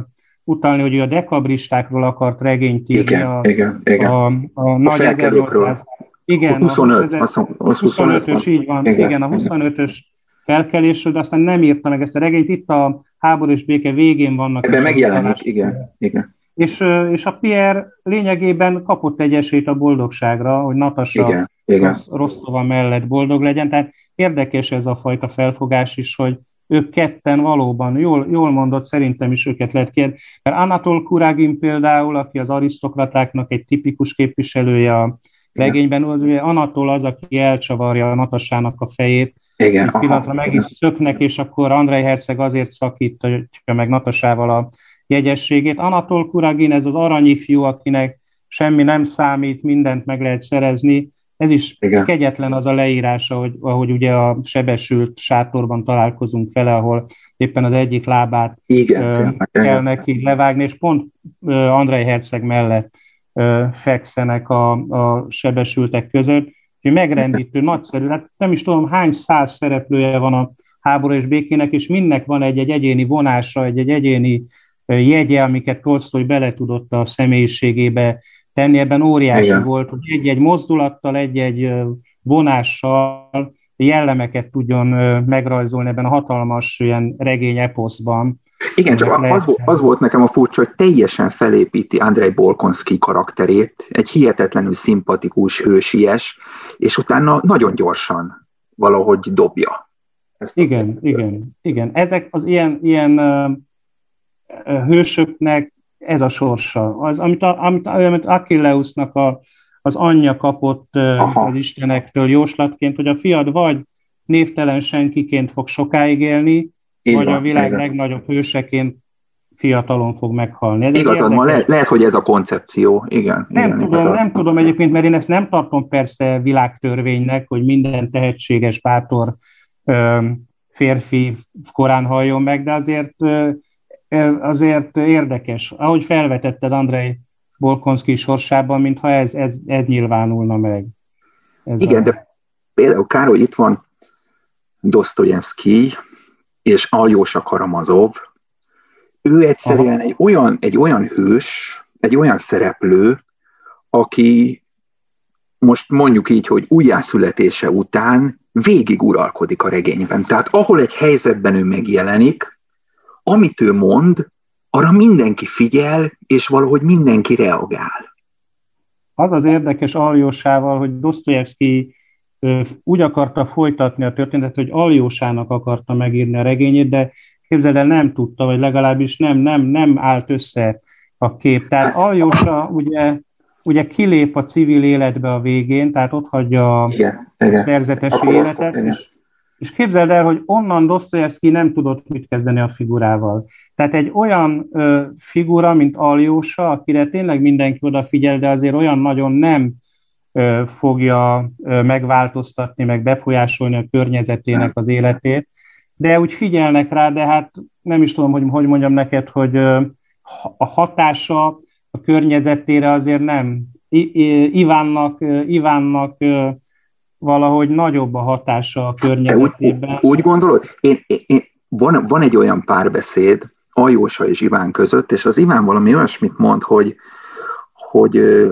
utalni, hogy ő a dekabristákról akart regényt írni. Igen, a, igen, igen. A, a, a nagy 1800, igen, 25, a 25, 25-ös, így van, igen, igen a 25-ös felkelésről, de aztán nem írta meg ezt a regényt. Itt a háború és béke végén vannak. Ebben megjelenik, igen, igen. És, és a Pierre lényegében kapott egy esélyt a boldogságra, hogy Natasa igen, igen. Rossz, mellett boldog legyen. Tehát érdekes ez a fajta felfogás is, hogy ők ketten valóban, jól, jól mondott, szerintem is őket lehet kérni. Mert Anatol Kuragin például, aki az arisztokratáknak egy tipikus képviselője a legényben, ugye Anatol az, aki elcsavarja a Natasának a fejét, igen, egy pillanatra meg is szöknek, és akkor Andrei Herceg azért szakítja meg Natasával a jegyességét. Anatol Kuragin, ez az aranyifjú, akinek semmi nem számít, mindent meg lehet szerezni, ez is Igen. kegyetlen az a leírása, hogy, ahogy ugye a sebesült sátorban találkozunk vele, ahol éppen az egyik lábát Igen, ö, kell neki levágni, és pont ö, Andrei Herceg mellett ö, fekszenek a, a sebesültek között. Úgyhogy megrendítő, nagyszerű. Hát nem is tudom, hány száz szereplője van a háború és békének, és mindnek van egy-egy egyéni vonása, egy-egy egyéni jegye, amiket Tolstoy bele tudott a személyiségébe tenni, ebben óriási Igen. volt, hogy egy-egy mozdulattal, egy-egy vonással jellemeket tudjon megrajzolni ebben a hatalmas ilyen regény eposzban. Igen, csak az, az volt nekem a furcsa, hogy teljesen felépíti Andrei Bolkonski karakterét, egy hihetetlenül szimpatikus, hősies, és utána nagyon gyorsan valahogy dobja. Ezt igen, igen, igen. Ezek az ilyen, ilyen uh, hősöknek ez a sorsa. Az, amit, a, amit, amit Achilleusnak a, az anyja kapott Aha. az istenektől jóslatként, hogy a fiad vagy névtelen senkiként fog sokáig élni, Így vagy van, a világ igen. legnagyobb hőseként fiatalon fog meghalni. Ez Igazad van, lehet, lehet, hogy ez a koncepció, igen. Nem, igen, tudom, igazad. nem tudom egyébként, mert én ezt nem tartom persze világtörvénynek, hogy minden tehetséges, bátor férfi korán halljon meg, de azért azért érdekes. Ahogy felvetetted Andrei Bolkonszki sorsában, mintha ez, ez, ez nyilvánulna meg. Ez Igen, a... de például Károly itt van Dostoyevsky és Aljósa Karamazov. Ő egyszerűen egy olyan, egy olyan hős, egy olyan szereplő, aki most mondjuk így, hogy újjászületése után végig uralkodik a regényben. Tehát ahol egy helyzetben ő megjelenik, amit ő mond, arra mindenki figyel, és valahogy mindenki reagál. Az az érdekes Aljósával, hogy Dostoyevsky úgy akarta folytatni a történetet, hogy Aljósának akarta megírni a regényét, de képzeld el, nem tudta, vagy legalábbis nem, nem, nem állt össze a kép. Tehát Aljósa ugye, ugye kilép a civil életbe a végén, tehát ott hagyja igen, a igen. életet, igen. és és képzeld el, hogy onnan Dostoyevsky nem tudott mit kezdeni a figurával. Tehát egy olyan ö, figura, mint Aljósa, akire tényleg mindenki odafigyel, de azért olyan nagyon nem fogja megváltoztatni, meg befolyásolni a környezetének az életét, de úgy figyelnek rá, de hát nem is tudom, hogy hogy mondjam neked, hogy a hatása a környezetére azért nem. Ivánnak, Ivánnak valahogy nagyobb a hatása a környezetében. Úgy, úgy gondolod? Én, én, én, van, van egy olyan párbeszéd Ajósa és Iván között, és az Iván valami olyasmit mond, hogy, hogy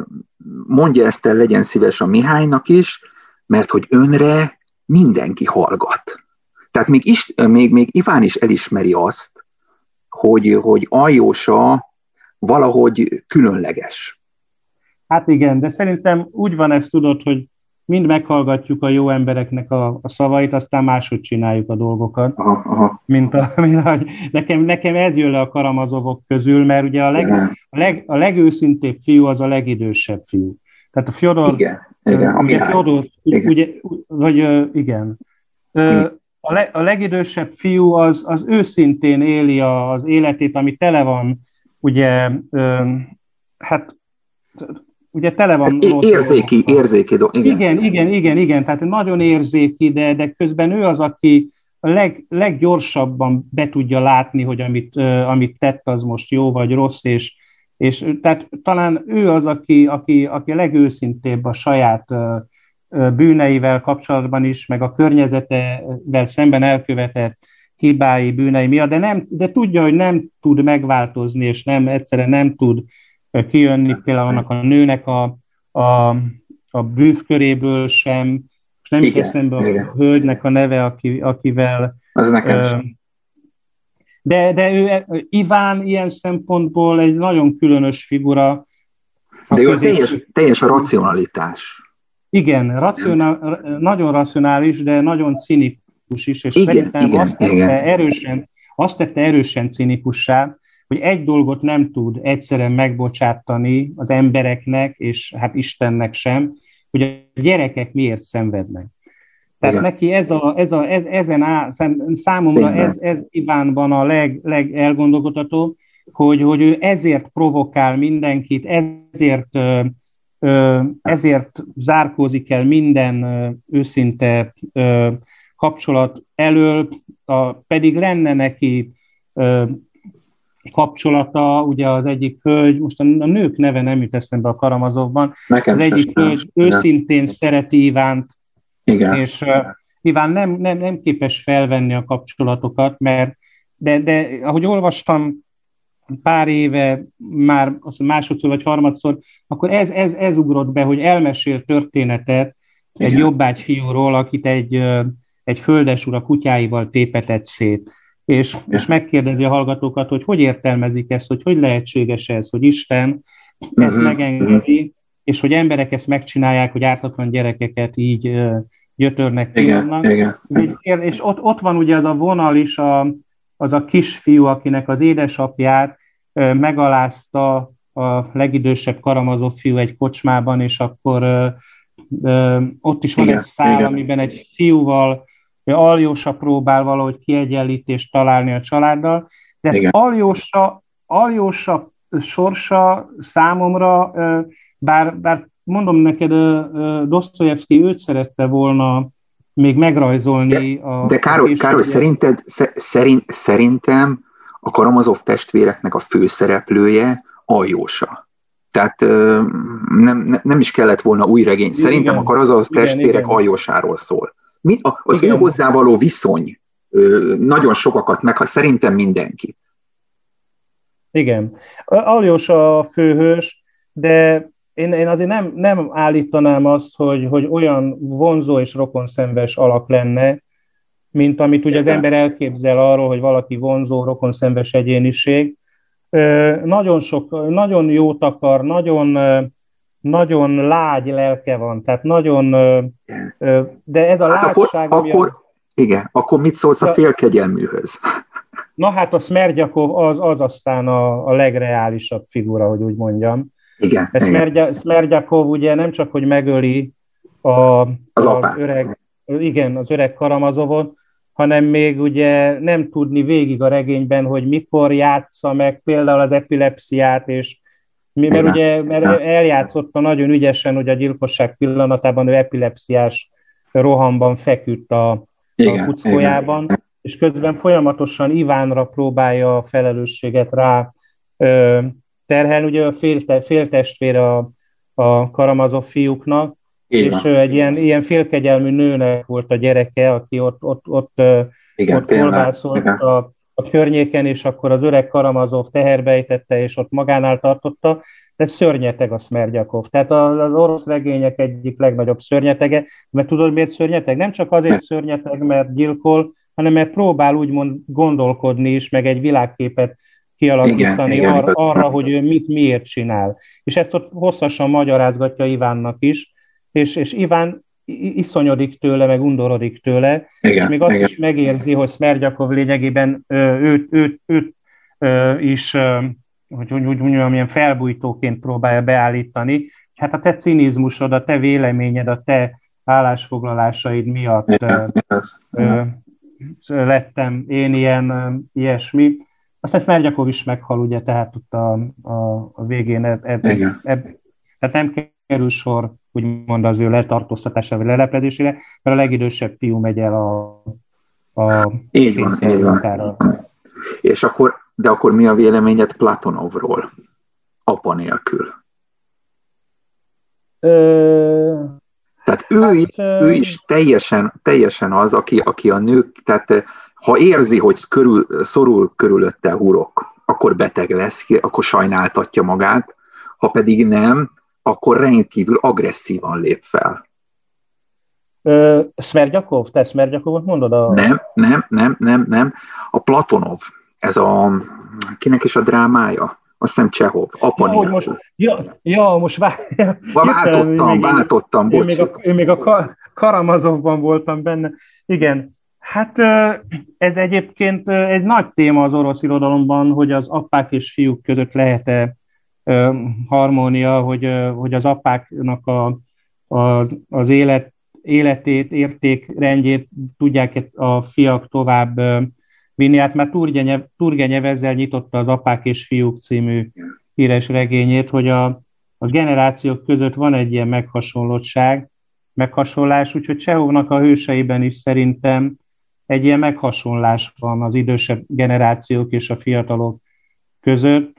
mondja ezt el, legyen szíves a Mihálynak is, mert hogy önre mindenki hallgat. Tehát még, is, még, még Iván is elismeri azt, hogy, hogy Aljósa valahogy különleges. Hát igen, de szerintem úgy van ezt tudod, hogy mind meghallgatjuk a jó embereknek a, a szavait, aztán máshogy csináljuk a dolgokat. Aha, aha. Mint a, mint a, nekem, nekem ez jön le a karamazovok közül, mert ugye a, leg, a, leg, a legőszintébb fiú az a legidősebb fiú. Tehát a Fyodor, igen, igen, ugye Fyodor, igen. Ugye, vagy igen, A, le, a legidősebb fiú az, az őszintén éli az életét, ami tele van, ugye, hát ugye tele van... É- érzéki, érzéki do- igen. igen, igen, igen, igen, tehát nagyon érzéki, de, de közben ő az, aki a leg, leggyorsabban be tudja látni, hogy amit, amit tett, az most jó vagy rossz, és, és tehát talán ő az, aki, aki, aki a legőszintébb a saját bűneivel kapcsolatban is, meg a környezetevel szemben elkövetett hibái, bűnei miatt, de, nem, de tudja, hogy nem tud megváltozni, és nem egyszerűen nem tud kijönni például annak a nőnek a, a, a bűvköréből sem, és nem igen, eszembe a igen. hölgynek a neve, aki, akivel... Az nekem sem. De, de ő, Iván ilyen szempontból egy nagyon különös figura. De ő teljes, teljes a racionalitás. Igen, racionál, nagyon racionális, de nagyon cinikus is, és igen, szerintem igen, azt, tette igen. Erősen, azt tette erősen cinikussá, hogy egy dolgot nem tud egyszerűen megbocsátani az embereknek, és hát Istennek sem, hogy a gyerekek miért szenvednek. Tehát Igen. neki ez a, ez a, ez, ezen á, számomra ez, ez Ivánban a leg, legelgondolkodható, hogy, hogy ő ezért provokál mindenkit, ezért, ezért zárkózik el minden őszinte kapcsolat elől, a, pedig lenne neki kapcsolata, ugye az egyik hölgy, most a, nők neve nem jut eszembe a Karamazovban, Nekem az egyik hölgy őszintén ja. szereti Ivánt, Igen. és uh, Iván nem, nem, nem képes felvenni a kapcsolatokat, mert de, de ahogy olvastam pár éve, már másodszor vagy harmadszor, akkor ez, ez, ez ugrott be, hogy elmesél történetet Igen. egy jobbágy fiúról, akit egy, egy földesúr a kutyáival tépetett szét és, és megkérdezi a hallgatókat, hogy hogy értelmezik ezt, hogy hogy lehetséges ez, hogy Isten ezt uh-huh. megengedi, és hogy emberek ezt megcsinálják, hogy ártatlan gyerekeket így gyötörnek ki igen, igen. Egy, és ott, ott van ugye az a vonal is, a, az a kisfiú, akinek az édesapját megalázta a legidősebb Karamazov fiú egy kocsmában, és akkor uh, uh, ott is van igen, egy szál, igen. amiben egy fiúval Aljósa próbál valahogy kiegyenlítést találni a családdal, de Igen. Aljósa, Aljósa sorsa számomra, bár, bár mondom neked, Dostoyevsky őt szerette volna még megrajzolni. De, a, de Károly, a Károly szerinted, szerint, szerintem a Karamazov testvéreknek a főszereplője Aljósa. Tehát nem, nem is kellett volna új regény. Szerintem igen, a Karamazov testvérek igen, Aljósáról szól. Mi, az Igen. ő hozzávaló viszony nagyon sokakat meg, szerintem mindenkit. Igen. Aljós a főhős, de én, én azért nem, nem állítanám azt, hogy, hogy olyan vonzó és rokonszenves alak lenne, mint amit ugye az ember elképzel arról, hogy valaki vonzó, rokonszenves egyéniség. Nagyon sok, nagyon jót akar, nagyon nagyon lágy lelke van, tehát nagyon, de ez a hát lágyság... Akkor, akkor, igen, akkor mit szólsz a félkegyelműhöz? Na hát a Smergyakov az, az aztán a, a legreálisabb figura, hogy úgy mondjam. Igen. Smergyakov ugye nem csak, hogy megöli a, az, az öreg, igen, az öreg Karamazovot, hanem még ugye nem tudni végig a regényben, hogy mikor játsza meg például az epilepsziát, és mert Igen. ugye mert eljátszotta nagyon ügyesen, hogy a gyilkosság pillanatában ő epilepsziás rohamban feküdt a, a kuckójában, és közben folyamatosan Ivánra próbálja a felelősséget rá ö, terhelni. Ugye a fél, féltestvére a, a Karamazov fiúknak, Igen. és egy ilyen, ilyen félkegyelmű nőnek volt a gyereke, aki ott, ott, ott, Igen, ott kolbászolt a a környéken, és akkor az öreg Karamazov teherbejtette, és ott magánál tartotta, de szörnyeteg a Smergyakov. Tehát az orosz regények egyik legnagyobb szörnyetege, mert tudod miért szörnyeteg? Nem csak azért szörnyeteg, mert gyilkol, hanem mert próbál úgymond gondolkodni is, meg egy világképet kialakítani igen, arra, igen. arra, hogy ő mit miért csinál. És ezt ott hosszasan magyarázgatja Ivánnak is, és, és Iván iszonyodik tőle, meg undorodik tőle, igen, és még azt igen. is megérzi, hogy Smergyakov lényegében őt, őt, őt, őt is, hogy úgy, úgy mondjam, ilyen felbújtóként próbálja beállítani. Hát a te cinizmusod, a te véleményed, a te állásfoglalásaid miatt ö, lettem én ilyen, ilyesmi. Aztán Mergyakov is meghal, ugye, tehát ott a, a, a végén eb, eb, eb, tehát nem kerül sor, úgymond az ő letartóztatása vagy lelepedésére, mert a legidősebb fiú megy el a, a így van, így van. És akkor, de akkor mi a véleményed Platonovról, apa nélkül? Ö... Tehát ő, hát, is, ő is teljesen, teljesen az, aki, aki a nők, tehát ha érzi, hogy körül, szorul körülötte hurok, akkor beteg lesz, akkor sajnáltatja magát, ha pedig nem, akkor rendkívül agresszívan lép fel. Szmergyakov? Te Szmergyakovot mondod? A... Nem, nem, nem, nem, nem. A Platonov, ez a, kinek is a drámája? Azt hiszem Csehov, apa ja, most, ja, ja, most vá... váltottam, még, váltottam, bocs. Én még a, én még a Karamazovban voltam benne. Igen, hát ez egyébként egy nagy téma az orosz irodalomban, hogy az apák és fiúk között lehet-e harmónia, hogy, hogy az apáknak a, az, az élet, életét, értékrendjét tudják a fiak tovább vinni. Hát már Turgenev ezzel nyitotta az Apák és Fiúk című híres regényét, hogy a, a generációk között van egy ilyen meghasonlottság, meghasonlás, úgyhogy Csehovnak a hőseiben is szerintem egy ilyen meghasonlás van az idősebb generációk és a fiatalok között.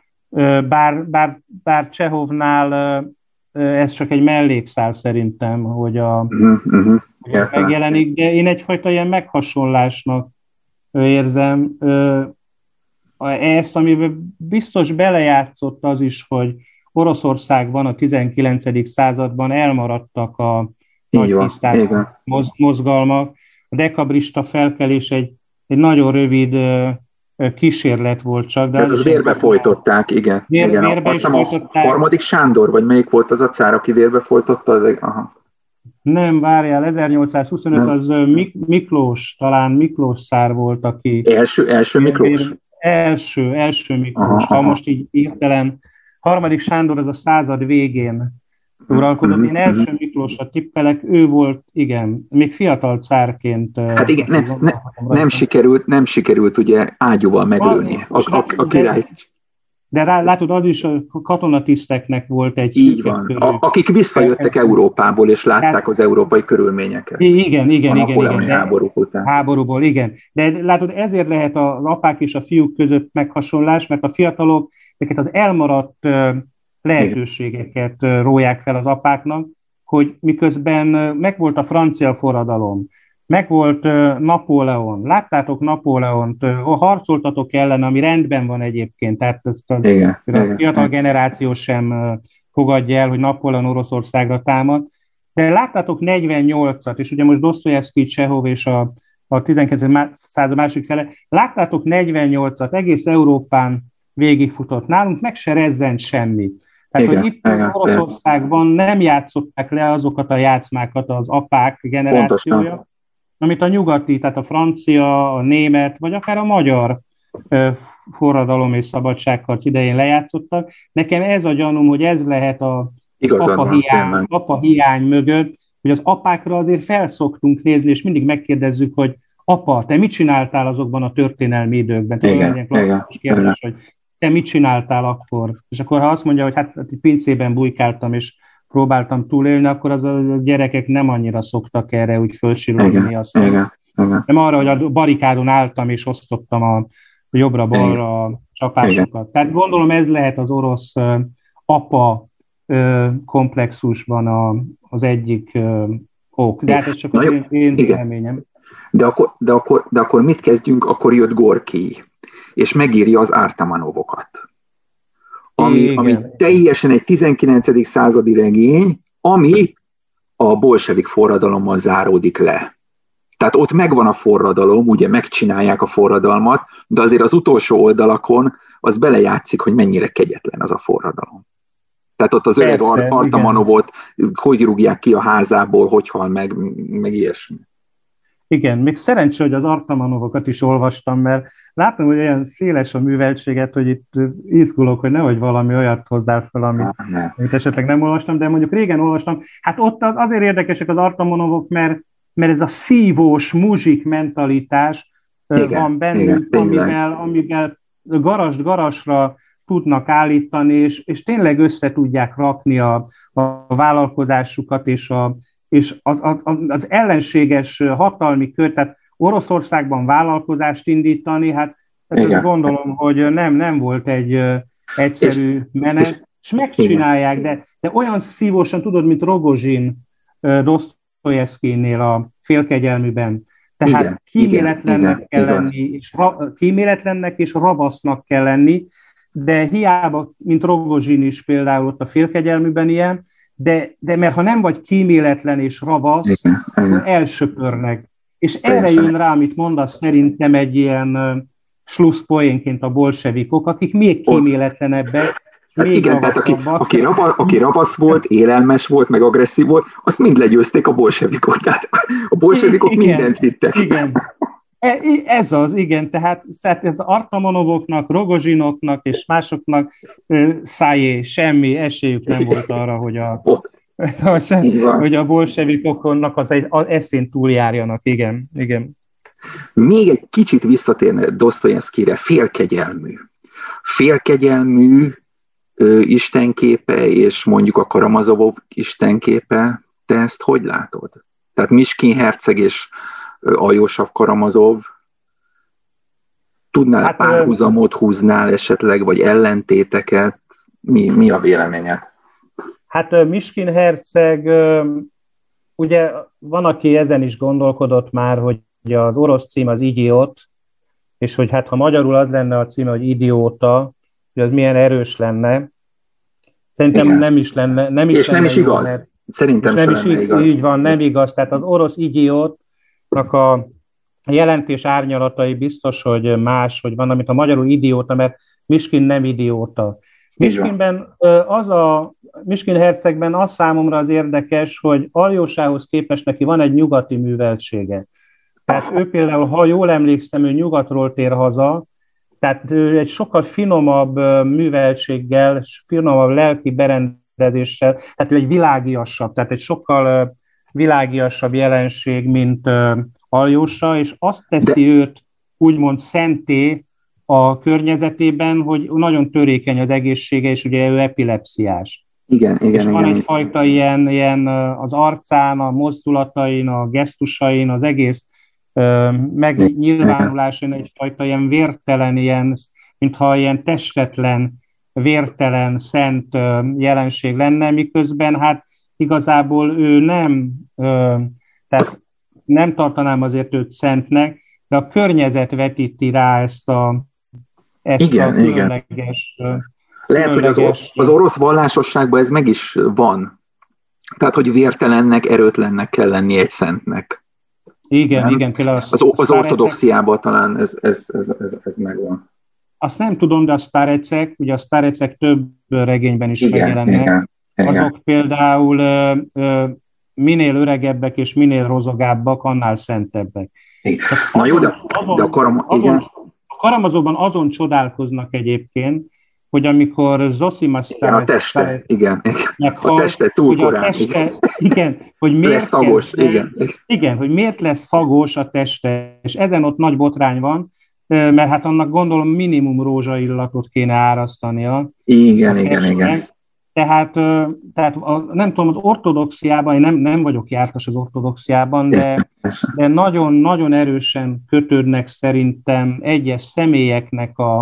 Bár, bár, bár Csehovnál ez csak egy mellékszál szerintem, hogy a, uh-huh, uh-huh. Hogy megjelenik, de én egyfajta ilyen meghasonlásnak érzem. Ezt, amiben biztos belejátszott az is, hogy Oroszországban a 19. században elmaradtak a nagy mozgalmak. A dekabrista felkelés egy, egy nagyon rövid kísérlet volt csak. De Ez az vérbe folytották, igen. Vér, igen. Vérbe Azt hiszem a harmadik Sándor, vagy melyik volt az a cár, aki vérbe folytotta? Az, aha. Nem, várjál, 1825 Nem. az Mik- Miklós, talán Miklós szár volt, aki... Első, első Miklós? Első, első Miklós. Aha, ha aha. most így írtelen. Harmadik Sándor az a század végén uralkodott. Én első mhm. Miklósra tippelek, ő volt, igen, még fiatal cárként. Hát igen, ne, ne, nem, sikerült, nem sikerült ugye ágyúval meglőni a, a, a király. De rá, látod, az is a katonatiszteknek volt egy Így van, a, akik visszajöttek Európából, és látták hát, az európai körülményeket. Igen, igen, a igen. igen háborúk után. Háborúból, igen. De látod, ezért lehet az apák és a fiúk között meghasonlás, mert a fiatalok ezeket az elmaradt lehetőségeket róják fel az apáknak, hogy miközben megvolt a francia forradalom, megvolt Napóleon, láttátok Napóleont, harcoltatok ellen, ami rendben van egyébként, tehát ezt a, igen, a igen, fiatal igen. generáció sem fogadja el, hogy Napóleon Oroszországra támad, de láttátok 48-at, és ugye most Dostoyevsky, Csehov és a, a 19. század másik fele, láttátok 48-at, egész Európán végigfutott nálunk, meg se rezzent semmi. Tehát, igen, hogy itt igen, Oroszországban igen. nem játszották le azokat a játszmákat az apák generációja, Pontosan. amit a nyugati, tehát a francia, a német, vagy akár a magyar forradalom és szabadságharc idején lejátszottak. Nekem ez a gyanúm, hogy ez lehet a apa hiány, apa hiány mögött, hogy az apákra azért felszoktunk nézni, és mindig megkérdezzük, hogy apa, te mit csináltál azokban a történelmi időkben? Igen, igen, kérdés, igen. hogy te mit csináltál akkor? És akkor ha azt mondja, hogy hát, hát pincében bujkáltam, és próbáltam túlélni, akkor az a gyerekek nem annyira szoktak erre úgy fölsilogni. Azt, igen, igen. Nem arra, hogy a barikádon álltam, és osztottam a jobbra-balra a csapásokat. Igen. Tehát gondolom ez lehet az orosz apa komplexusban a, az egyik ok. De hát ez csak az én, én véleményem. De akkor, de, akkor, de akkor mit kezdjünk? Akkor jött Gorki és megírja az Ártamanovokat. Ami, ami teljesen egy 19. századi regény, ami a bolsevik forradalommal záródik le. Tehát ott megvan a forradalom, ugye megcsinálják a forradalmat, de azért az utolsó oldalakon az belejátszik, hogy mennyire kegyetlen az a forradalom. Tehát ott az öreg Artamanovot, hogy rúgják ki a házából, hogy hal meg, meg ilyesmi. Igen, még szerencsé, hogy az Artamanovokat is olvastam, mert látom, hogy olyan széles a műveltséget, hogy itt izgulok, hogy nehogy valami olyat hozzá fel, amit, amit esetleg nem olvastam, de mondjuk régen olvastam. Hát ott azért érdekesek az Artamanovok, mert, mert ez a szívós muzsik mentalitás igen, van bennünk, igen, amivel, amivel garast garasra tudnak állítani, és, és tényleg össze tudják rakni a, a vállalkozásukat és, a, és az, az, az ellenséges hatalmi kör, tehát Oroszországban vállalkozást indítani, hát ezt azt gondolom, hogy nem, nem volt egy egyszerű menet, és megcsinálják, de, de olyan szívosan, tudod, mint Rogozsin Dostoyevsky-nél a félkegyelműben, tehát igen, kíméletlennek igen, kell igen, lenni, és ra, kíméletlennek és ravasznak kell lenni, de hiába, mint Rogozsin is például ott a félkegyelműben ilyen, de, de mert ha nem vagy kíméletlen és ravasz, igen, akkor elsöpörnek. És erre jön rá, amit mondasz, szerintem egy ilyen slusszpoénként a bolsevikok, akik még kíméletlenebbek, Hát még igen, tehát aki, aki, raba, aki rabasz volt, élelmes volt, meg agresszív volt, azt mind legyőzték a bolsevikok. Tehát a bolsevikok igen, mindent vittek. Igen. E, ez az, igen, tehát az Artamonovoknak, Rogozsinoknak és másoknak szájé, semmi esélyük nem volt arra, hogy a, hogy a bolsevikoknak az, az eszén túljárjanak, igen, igen. Még egy kicsit visszatérne Dostoyevskire, félkegyelmű. Félkegyelmű ö, istenképe, és mondjuk a Karamazovok istenképe, te ezt hogy látod? Tehát Miskin herceg és Ajósav Karamazov, tudnál hát, párhuzamot húznál esetleg, vagy ellentéteket? Mi, mi a véleményed? Hát Miskin herceg, ugye van, aki ezen is gondolkodott már, hogy az orosz cím az idiot, és hogy hát ha magyarul az lenne a cím, hogy idióta, hogy az milyen erős lenne. Szerintem Igen. nem is lenne. Nem is és lenne nem is igaz. Mert, Szerintem nem is igaz. Így van, nem igaz. Tehát az orosz idiótnak a jelentés árnyalatai biztos, hogy más, hogy van, amit a magyarul idióta, mert Miskin nem idióta. Miskinben az a, Miskin hercegben az számomra az érdekes, hogy Aljósához képest neki van egy nyugati műveltsége. Tehát ő például, ha jól emlékszem, ő nyugatról tér haza, tehát ő egy sokkal finomabb műveltséggel, finomabb lelki berendezéssel, tehát ő egy világiasabb, tehát egy sokkal világiasabb jelenség, mint Aljósa, és azt teszi őt úgymond szenté a környezetében, hogy nagyon törékeny az egészsége, és ugye ő epilepsziás. Igen, igen, és van igen. egyfajta ilyen, ilyen az arcán, a mozdulatain, a gesztusain, az egész megnyilvánuláson egyfajta ilyen vértelen, ilyen, mintha ilyen testetlen, vértelen, szent jelenség lenne, miközben hát igazából ő nem, tehát nem tartanám azért őt szentnek, de a környezet vetíti rá ezt a, ezt igen, a különleges... Igen. Lehet, hogy az, az orosz vallásosságban ez meg is van. Tehát, hogy vértelennek, erőtlennek kell lenni egy szentnek. Igen, nem? igen. Például az, az ortodoxiában talán ez, ez, ez, ez, ez megvan. Azt nem tudom, de a sztárecek, ugye a sztárecek több regényben is igen, megjelennek. Igen, igen. Azok például ö, ö, minél öregebbek és minél rozogábbak, annál szentebbek. Na jó, de, azon, de a, karam, azon, igen. a karamazóban azon csodálkoznak egyébként, hogy amikor Zosimas igen, a teste, igen, igen. a teste túl korán. A teste, igen. igen, hogy miért lesz szagos, kezd, igen. Igen, hogy miért lesz szagos a teste, és ezen ott nagy botrány van, mert hát annak gondolom minimum rózsaillatot kéne árasztania. Igen, igen, igen. Tehát, tehát a, nem tudom, az ortodoxiában, én nem, nem vagyok jártas az ortodoxiában, de, de nagyon-nagyon erősen kötődnek szerintem egyes személyeknek a,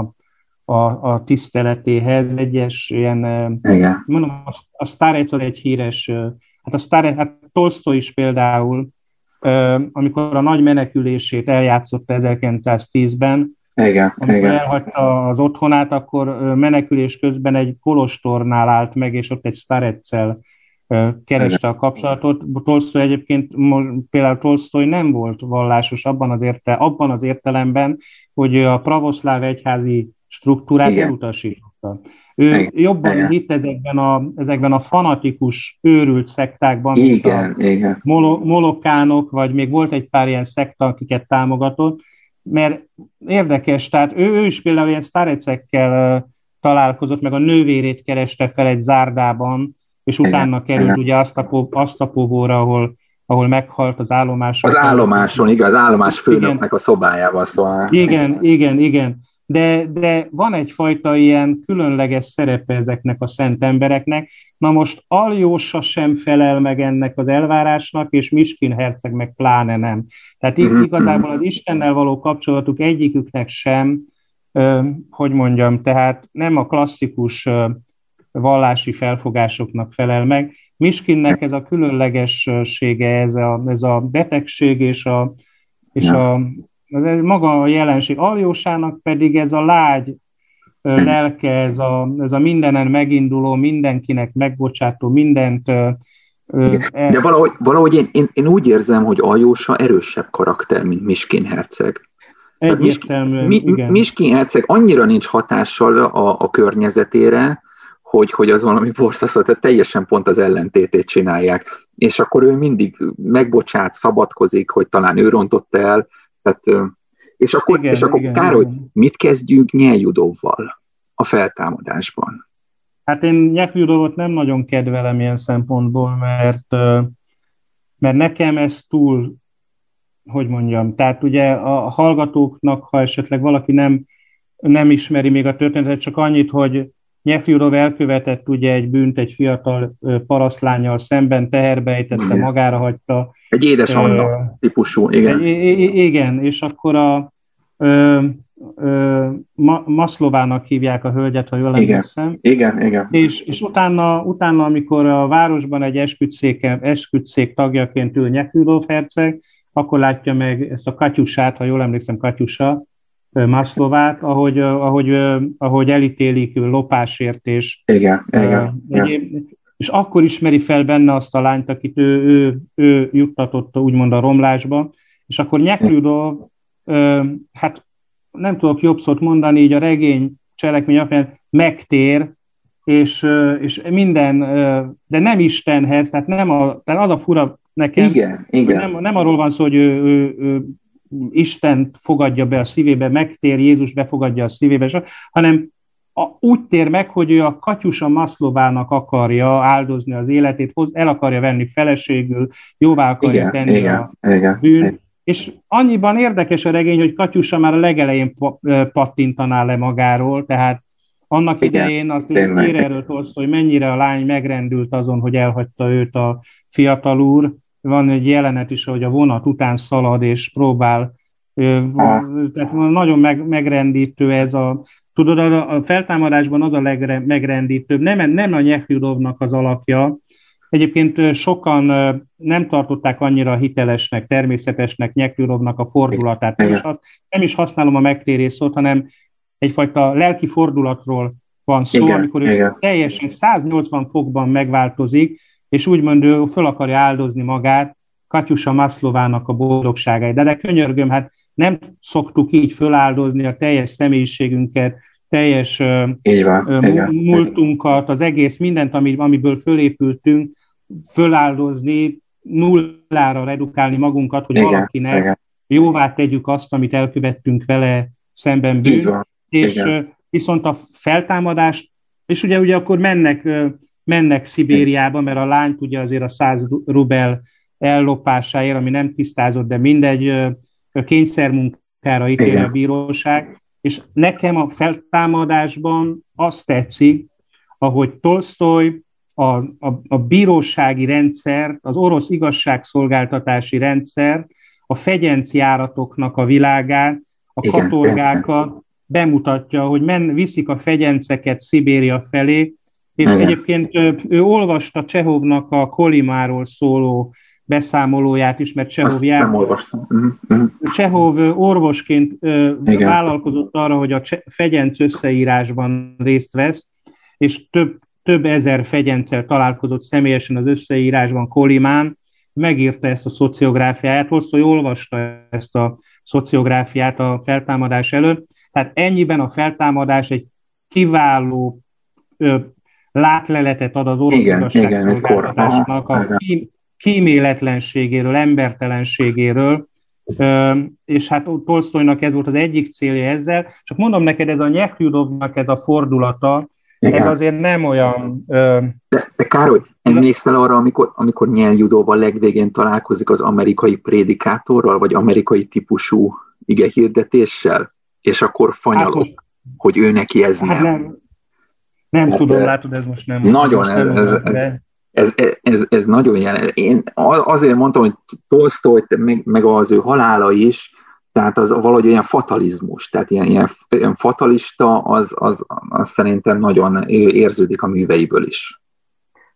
a, a tiszteletéhez, egyes ilyen, Igen. mondom, a, a Starec az egy híres, hát a Starec, hát Tolstoy is például, amikor a nagy menekülését eljátszotta 1910-ben, igen, amikor igen. elhagyta az otthonát, akkor menekülés közben egy kolostornál állt meg, és ott egy Stareccel kereste igen. a kapcsolatot. Tolstoy egyébként, most, például Tolstoy nem volt vallásos abban az, érte, abban az értelemben, hogy a pravoszláv egyházi struktúrát Igen. elutasította. Ő igen, jobban igen. hitt ezekben a, ezekben a fanatikus, őrült szektákban, igen, mint a igen. molokánok, vagy még volt egy pár ilyen szekta, akiket támogatott, mert érdekes, tehát ő, ő is például ilyen sztárecekkel találkozott, meg a nővérét kereste fel egy zárdában, és utána került ugye azt a, azt a povóra, ahol, ahol meghalt az állomáson. Az állomáson, igaz, az állomás főnöknek igen. a szobájában szóval. Igen, igen, igen de, de van egyfajta ilyen különleges szerepe ezeknek a szent embereknek. Na most Aljósa sem felel meg ennek az elvárásnak, és Miskin herceg meg pláne nem. Tehát uh-huh. igazából az Istennel való kapcsolatuk egyiküknek sem, hogy mondjam, tehát nem a klasszikus vallási felfogásoknak felel meg. Miskinnek ez a különlegessége, ez a, ez a betegség és a, és a ez maga a jelenség. Aljósának pedig ez a lágy lelke, ez a, ez a mindenen meginduló, mindenkinek megbocsátó, mindent... E- De valahogy, valahogy én, én, én úgy érzem, hogy Aljósa erősebb karakter, mint Miskin herceg. Egyértelműen, mi, igen. Miskin herceg annyira nincs hatással a, a környezetére, hogy, hogy az valami borzasztó, tehát teljesen pont az ellentétét csinálják. És akkor ő mindig megbocsát, szabadkozik, hogy talán ő rontotta el, tehát, és akkor, igen, és akkor igen, Károly, igen. mit kezdjünk Nyeljudovval a feltámadásban? Hát én Nyeljudovot nem nagyon kedvelem ilyen szempontból, mert, mert nekem ez túl, hogy mondjam, tehát ugye a hallgatóknak, ha esetleg valaki nem, nem ismeri még a történetet, csak annyit, hogy Nyekljurov elkövetett ugye egy bűnt egy fiatal parasztlányjal szemben, teherbe ejtette, magára hagyta. Egy édes Anna uh, típusú, igen. Egy, igen, és akkor a ö, ö, Ma, Maszlovának hívják a hölgyet, ha jól emlékszem. Igen, igen. És, és utána, utána, amikor a városban egy esküdszék tagjaként ül Nyekljurov herceg, akkor látja meg ezt a Katyusát, ha jól emlékszem, Katyusa, Maszlovát, ahogy, ahogy, ahogy elítélik lopásért, és, igen, igen, igen. És akkor ismeri fel benne azt a lányt, akit ő, ő, ő juttatott úgymond a romlásba, és akkor Nyekrudov, hát nem tudok jobb szót mondani, így a regény cselekmény alapján megtér, és, és minden, de nem Istenhez, tehát nem a, tehát az a fura nekem, igen, igen. Nem, nem arról van szó, hogy ő, ő, ő Isten fogadja be a szívébe, megtér, Jézus befogadja a szívébe, hanem a, úgy tér meg, hogy ő a Katyusa Maszlovának akarja áldozni az életét, el akarja venni feleségül, jóvá akarja igen, tenni igen, a igen, bűn. Igen. És annyiban érdekes a regény, hogy Katyusa már a legelején pattintaná le magáról, tehát annak Igen, idején az ír erről hogy mennyire a lány megrendült azon, hogy elhagyta őt a fiatal úr, van egy jelenet is, hogy a vonat után szalad és próbál, tehát nagyon meg, megrendítő ez a, tudod, a feltámadásban az a legmegrendítőbb, nem, nem a Nyehjudovnak az alakja, Egyébként sokan nem tartották annyira hitelesnek, természetesnek Nyekjurovnak a fordulatát. Nem is, nem is használom a megtérés szót, hanem egyfajta lelki fordulatról van szó, igen, amikor ő igen. teljesen 180 fokban megváltozik, és úgymond ő föl akarja áldozni magát Katyusa Maszlovának a boldogságáért. De, de könyörgöm, hát nem szoktuk így föláldozni a teljes személyiségünket, teljes így van, múltunkat, az egész mindent, amiből fölépültünk, föláldozni, nullára redukálni magunkat, hogy igen, valakinek igen. jóvá tegyük azt, amit elkövettünk vele szemben bűn. És igen. viszont a feltámadást, és ugye, ugye akkor mennek mennek Szibériába, mert a lány ugye azért a 100 rubel ellopásáért, ami nem tisztázott, de mindegy, kényszermunkára ítéli a bíróság, és nekem a feltámadásban azt tetszik, ahogy Tolstoy a, a, a bírósági rendszer, az orosz igazságszolgáltatási rendszer, a fegyencjáratoknak a világát, a Igen. katorgákat bemutatja, hogy men, viszik a fegyenceket Szibéria felé, és Igen. egyébként ő, ő olvasta Csehovnak a Kolimáról szóló beszámolóját is, mert Csehov jár... nem olvastam. Uh-huh. Csehov orvosként Igen. vállalkozott arra, hogy a fegyenc összeírásban részt vesz, és több, több ezer fegyencel találkozott személyesen az összeírásban Kolimán, megírta ezt a szociográfiáját, hosszú olvasta ezt a szociográfiát a feltámadás előtt, tehát ennyiben a feltámadás egy kiváló látleletet ad az orosz igen, igazságszolgáltatásnak a kíméletlenségéről, embertelenségéről, és hát Tolstoynak ez volt az egyik célja ezzel. Csak mondom neked, ez a Nyekljudovnak ez a fordulata, igen. ez azért nem olyan... De, de Károly, emlékszel arra, amikor, amikor Nyeljudóval legvégén találkozik az amerikai prédikátorral, vagy amerikai típusú ige hirdetéssel, és akkor fanyalok, hát, hogy ő neki ez hát nem. Nem, nem hát, tudom, látod, ez most nem. Nagyon, most ez, nem ez, ez, ez, ez, ez nagyon jelen. Én azért mondtam, hogy Tolstoy, meg, meg az ő halála is, tehát az valahogy olyan fatalizmus, tehát ilyen, ilyen, ilyen fatalista, az, az, az szerintem nagyon érződik a műveiből is.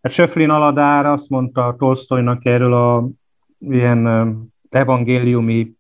Hát Söflin Aladár azt mondta Tolstoynak erről a ilyen evangéliumi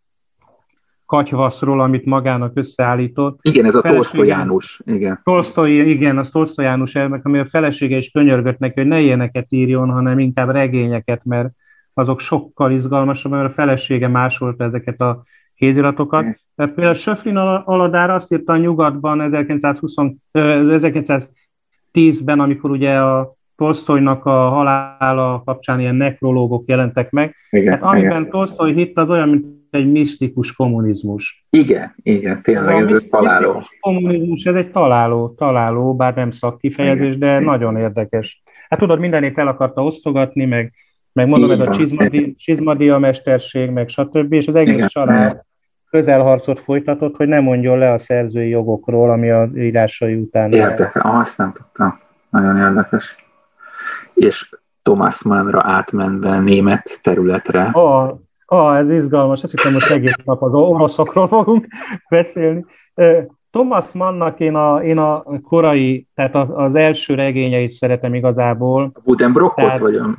katyvaszról, amit magának összeállított. Igen, ez a Tolstoy János. Igen. Tolstoy, igen, az Tolstoy János elmek, ami a felesége is könyörgött neki, hogy ne ilyeneket írjon, hanem inkább regényeket, mert azok sokkal izgalmasabb, mert a felesége másolta ezeket a kéziratokat. Igen. Például Söflin Aladár azt írta a nyugatban 1920, 1910-ben, amikor ugye a Tolstoynak a halála kapcsán ilyen nekrológok jelentek meg. Igen, hát amiben igen. Tolstoy hitt, az olyan, mint egy misztikus kommunizmus. Igen, igen, tényleg ez egy találó. kommunizmus, ez egy találó, találó, bár nem szakkifejezés, de igen. nagyon érdekes. Hát tudod, mindenét el akarta osztogatni, meg, meg mondom, igen, ez a csizmadi, csizmadia mesterség, meg stb., és az egész igen, család igen. közelharcot folytatott, hogy nem mondjon le a szerzői jogokról, ami a írásai után. Érdekes, azt nem tudtam. Nagyon érdekes. És Thomas Mannra átmenve német területre. Oh, Ah, ez izgalmas, azt hiszem, hogy egész nap az oroszokról fogunk beszélni. Thomas Mannnak én a, én a korai, tehát az első regényeit szeretem igazából. A Budenbrockot vagy a...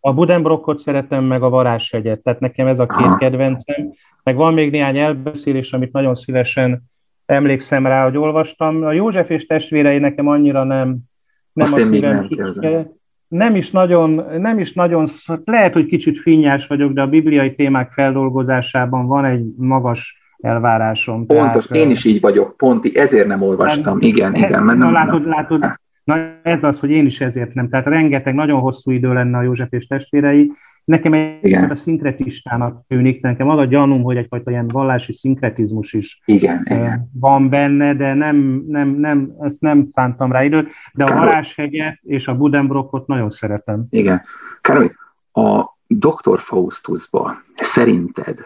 A Budenbrockot szeretem, meg a Varázshegyet, tehát nekem ez a két Aha. kedvencem. Meg van még néhány elbeszélés, amit nagyon szívesen emlékszem rá, hogy olvastam. A József és testvérei nekem annyira nem, nem Azt a szívem nem is nagyon, nem is nagyon, lehet, hogy kicsit finnyás vagyok, de a bibliai témák feldolgozásában van egy magas elvárásom. Pontos, tehát, én is így vagyok, ponti, ezért nem olvastam, igen, igen. Mert nem, látod, nem. látod, na ez az, hogy én is ezért nem. Tehát rengeteg, nagyon hosszú idő lenne a József és testvérei, Nekem egy a szinkretistának tűnik, nekem az a gyanúm, hogy egyfajta ilyen vallási szinkretizmus is igen, igen. van benne, de nem, nem, nem, ezt nem szántam rá időt, de a Varázshegyet és a Budenbrockot nagyon szeretem. Igen. Károly, a Dr. Faustusba szerinted,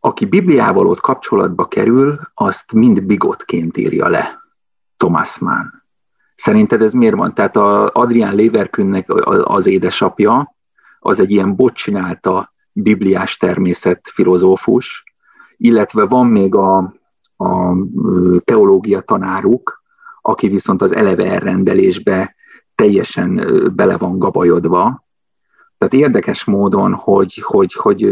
aki Bibliával ott kapcsolatba kerül, azt mind bigotként írja le Thomas Mann. Szerinted ez miért van? Tehát a Adrián Leverkünnek az édesapja, az egy ilyen bocsinálta bibliás természet filozófus, illetve van még a, a teológia tanáruk, aki viszont az eleve elrendelésbe teljesen bele van gabajodva. Tehát érdekes módon, hogy, hogy, hogy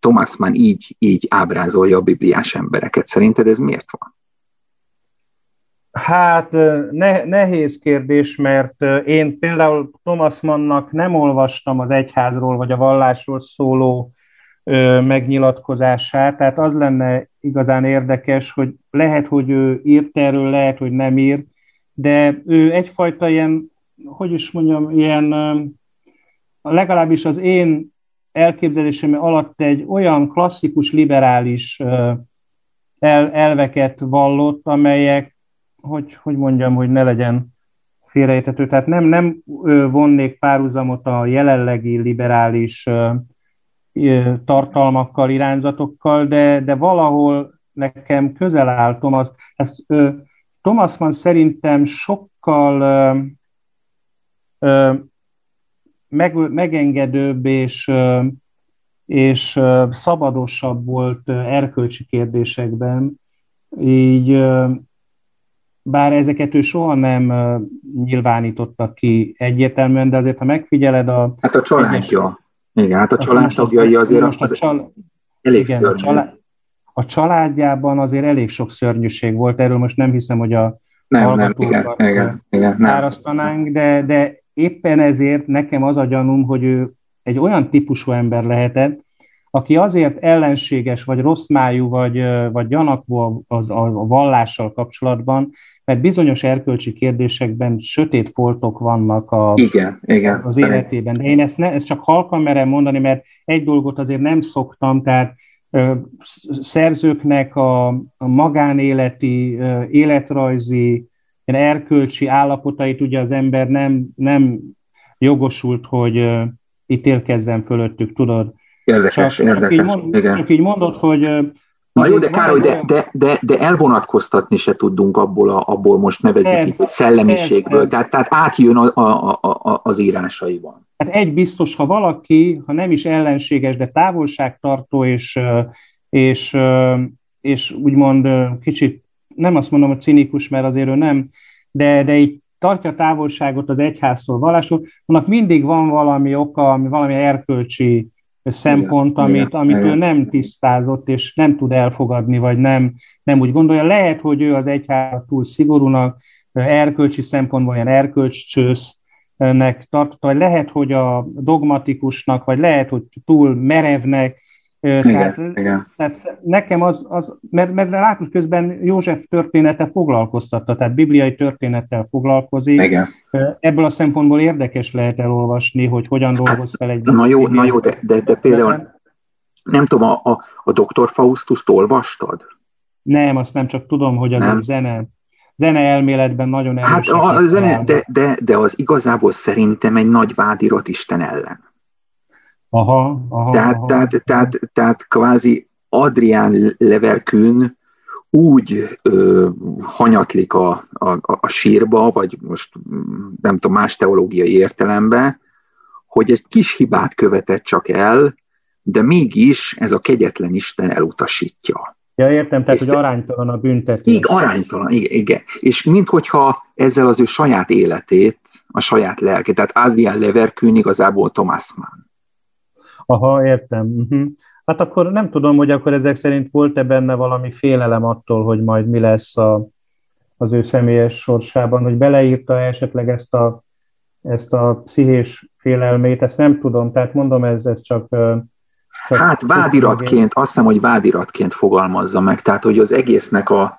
Thomas Mann így, így ábrázolja a bibliás embereket. Szerinted ez miért van? Hát ne, nehéz kérdés, mert én például Thomas Mannnak nem olvastam az egyházról vagy a vallásról szóló ö, megnyilatkozását, tehát az lenne igazán érdekes, hogy lehet, hogy ő írt erről, lehet, hogy nem ír, de ő egyfajta ilyen, hogy is mondjam, ilyen legalábbis az én elképzelésem alatt egy olyan klasszikus liberális el, elveket vallott, amelyek hogy, hogy mondjam, hogy ne legyen félrejtető. Tehát nem, nem vonnék párhuzamot a jelenlegi liberális tartalmakkal, irányzatokkal, de, de valahol nekem közel áll Thomas. Ez, Thomas Mann szerintem sokkal meg, megengedőbb és, és szabadosabb volt erkölcsi kérdésekben, így bár ezeket ő soha nem nyilvánította ki egyértelműen, de azért, ha megfigyeled a... Hát a családja. Egyes... Igen, hát a családtagjai azért most a csal... elég igen, szörnyű. A, család... a családjában azért elég sok szörnyűség volt, erről most nem hiszem, hogy a nem, nem, igen, igen, igen, nem. de, de éppen ezért nekem az a gyanúm, hogy ő egy olyan típusú ember lehetett, aki azért ellenséges, vagy rossz májú, vagy, vagy gyanakvó az, a, a vallással kapcsolatban, mert bizonyos erkölcsi kérdésekben sötét foltok vannak a, igen, igen, az életében. De én ezt, ne, ezt csak halkan merem mondani, mert egy dolgot azért nem szoktam, tehát ö, szerzőknek a, a magánéleti, ö, életrajzi, erkölcsi állapotait ugye az ember nem, nem jogosult, hogy ö, ítélkezzen fölöttük, tudod. Érdekes, csak, érdekes. Csak így, mond, igen. csak így mondod, hogy Na jó, de Károly, de, de, de, de elvonatkoztatni se tudunk abból, a, abból most nevezzük ez, itt szellemiségből, ez, tehát, tehát átjön a, a, a, az írásaiban. Hát egy biztos, ha valaki, ha nem is ellenséges, de távolságtartó, és, és, és úgymond kicsit, nem azt mondom, hogy cinikus, mert azért ő nem, de, de így tartja távolságot az egyháztól, vallásról, annak mindig van valami oka, ami valami erkölcsi szempont, amit, amit ő nem tisztázott, és nem tud elfogadni, vagy nem, nem úgy gondolja. Lehet, hogy ő az egyház túl szigorúnak, erkölcsi szempontból ilyen erkölcscsősznek tartotta, vagy lehet, hogy a dogmatikusnak, vagy lehet, hogy túl merevnek, igen, tehát, igen. tehát nekem az, az mert, mert látos közben József története foglalkoztatta, tehát bibliai történettel foglalkozik. Igen. Ebből a szempontból érdekes lehet elolvasni, hogy hogyan hát, dolgoz fel egy... Na jó, na jó de, de, de például nem tudom, a, a, a Dr. Faustus-t olvastad? Nem, azt nem, csak tudom, hogy az nem. zene, zene elméletben nagyon erős. Hát a, a zene, de, de, de az igazából szerintem egy nagy vádirat Isten ellen. Aha, aha, tehát, aha. Tehát, tehát, tehát kvázi Adrián Leverkün úgy ö, hanyatlik a, a, a sírba, vagy most nem tudom, más teológiai értelemben, hogy egy kis hibát követett csak el, de mégis ez a kegyetlen Isten elutasítja. Ja, értem, tehát, és hogy aránytalan a büntetés. Igen, aránytalan, igen, igen. És minthogyha ezzel az ő saját életét, a saját lelkét, tehát Adrián Leverkün igazából Thomas Mann. Aha, értem. Uh-huh. Hát akkor nem tudom, hogy akkor ezek szerint volt-e benne valami félelem attól, hogy majd mi lesz a, az ő személyes sorsában, hogy beleírta esetleg ezt a, ezt a pszichés félelmét, ezt nem tudom, tehát mondom, ez, ez csak... csak hát vádiratként, azt hiszem, hogy vádiratként fogalmazza meg, tehát hogy az egésznek a,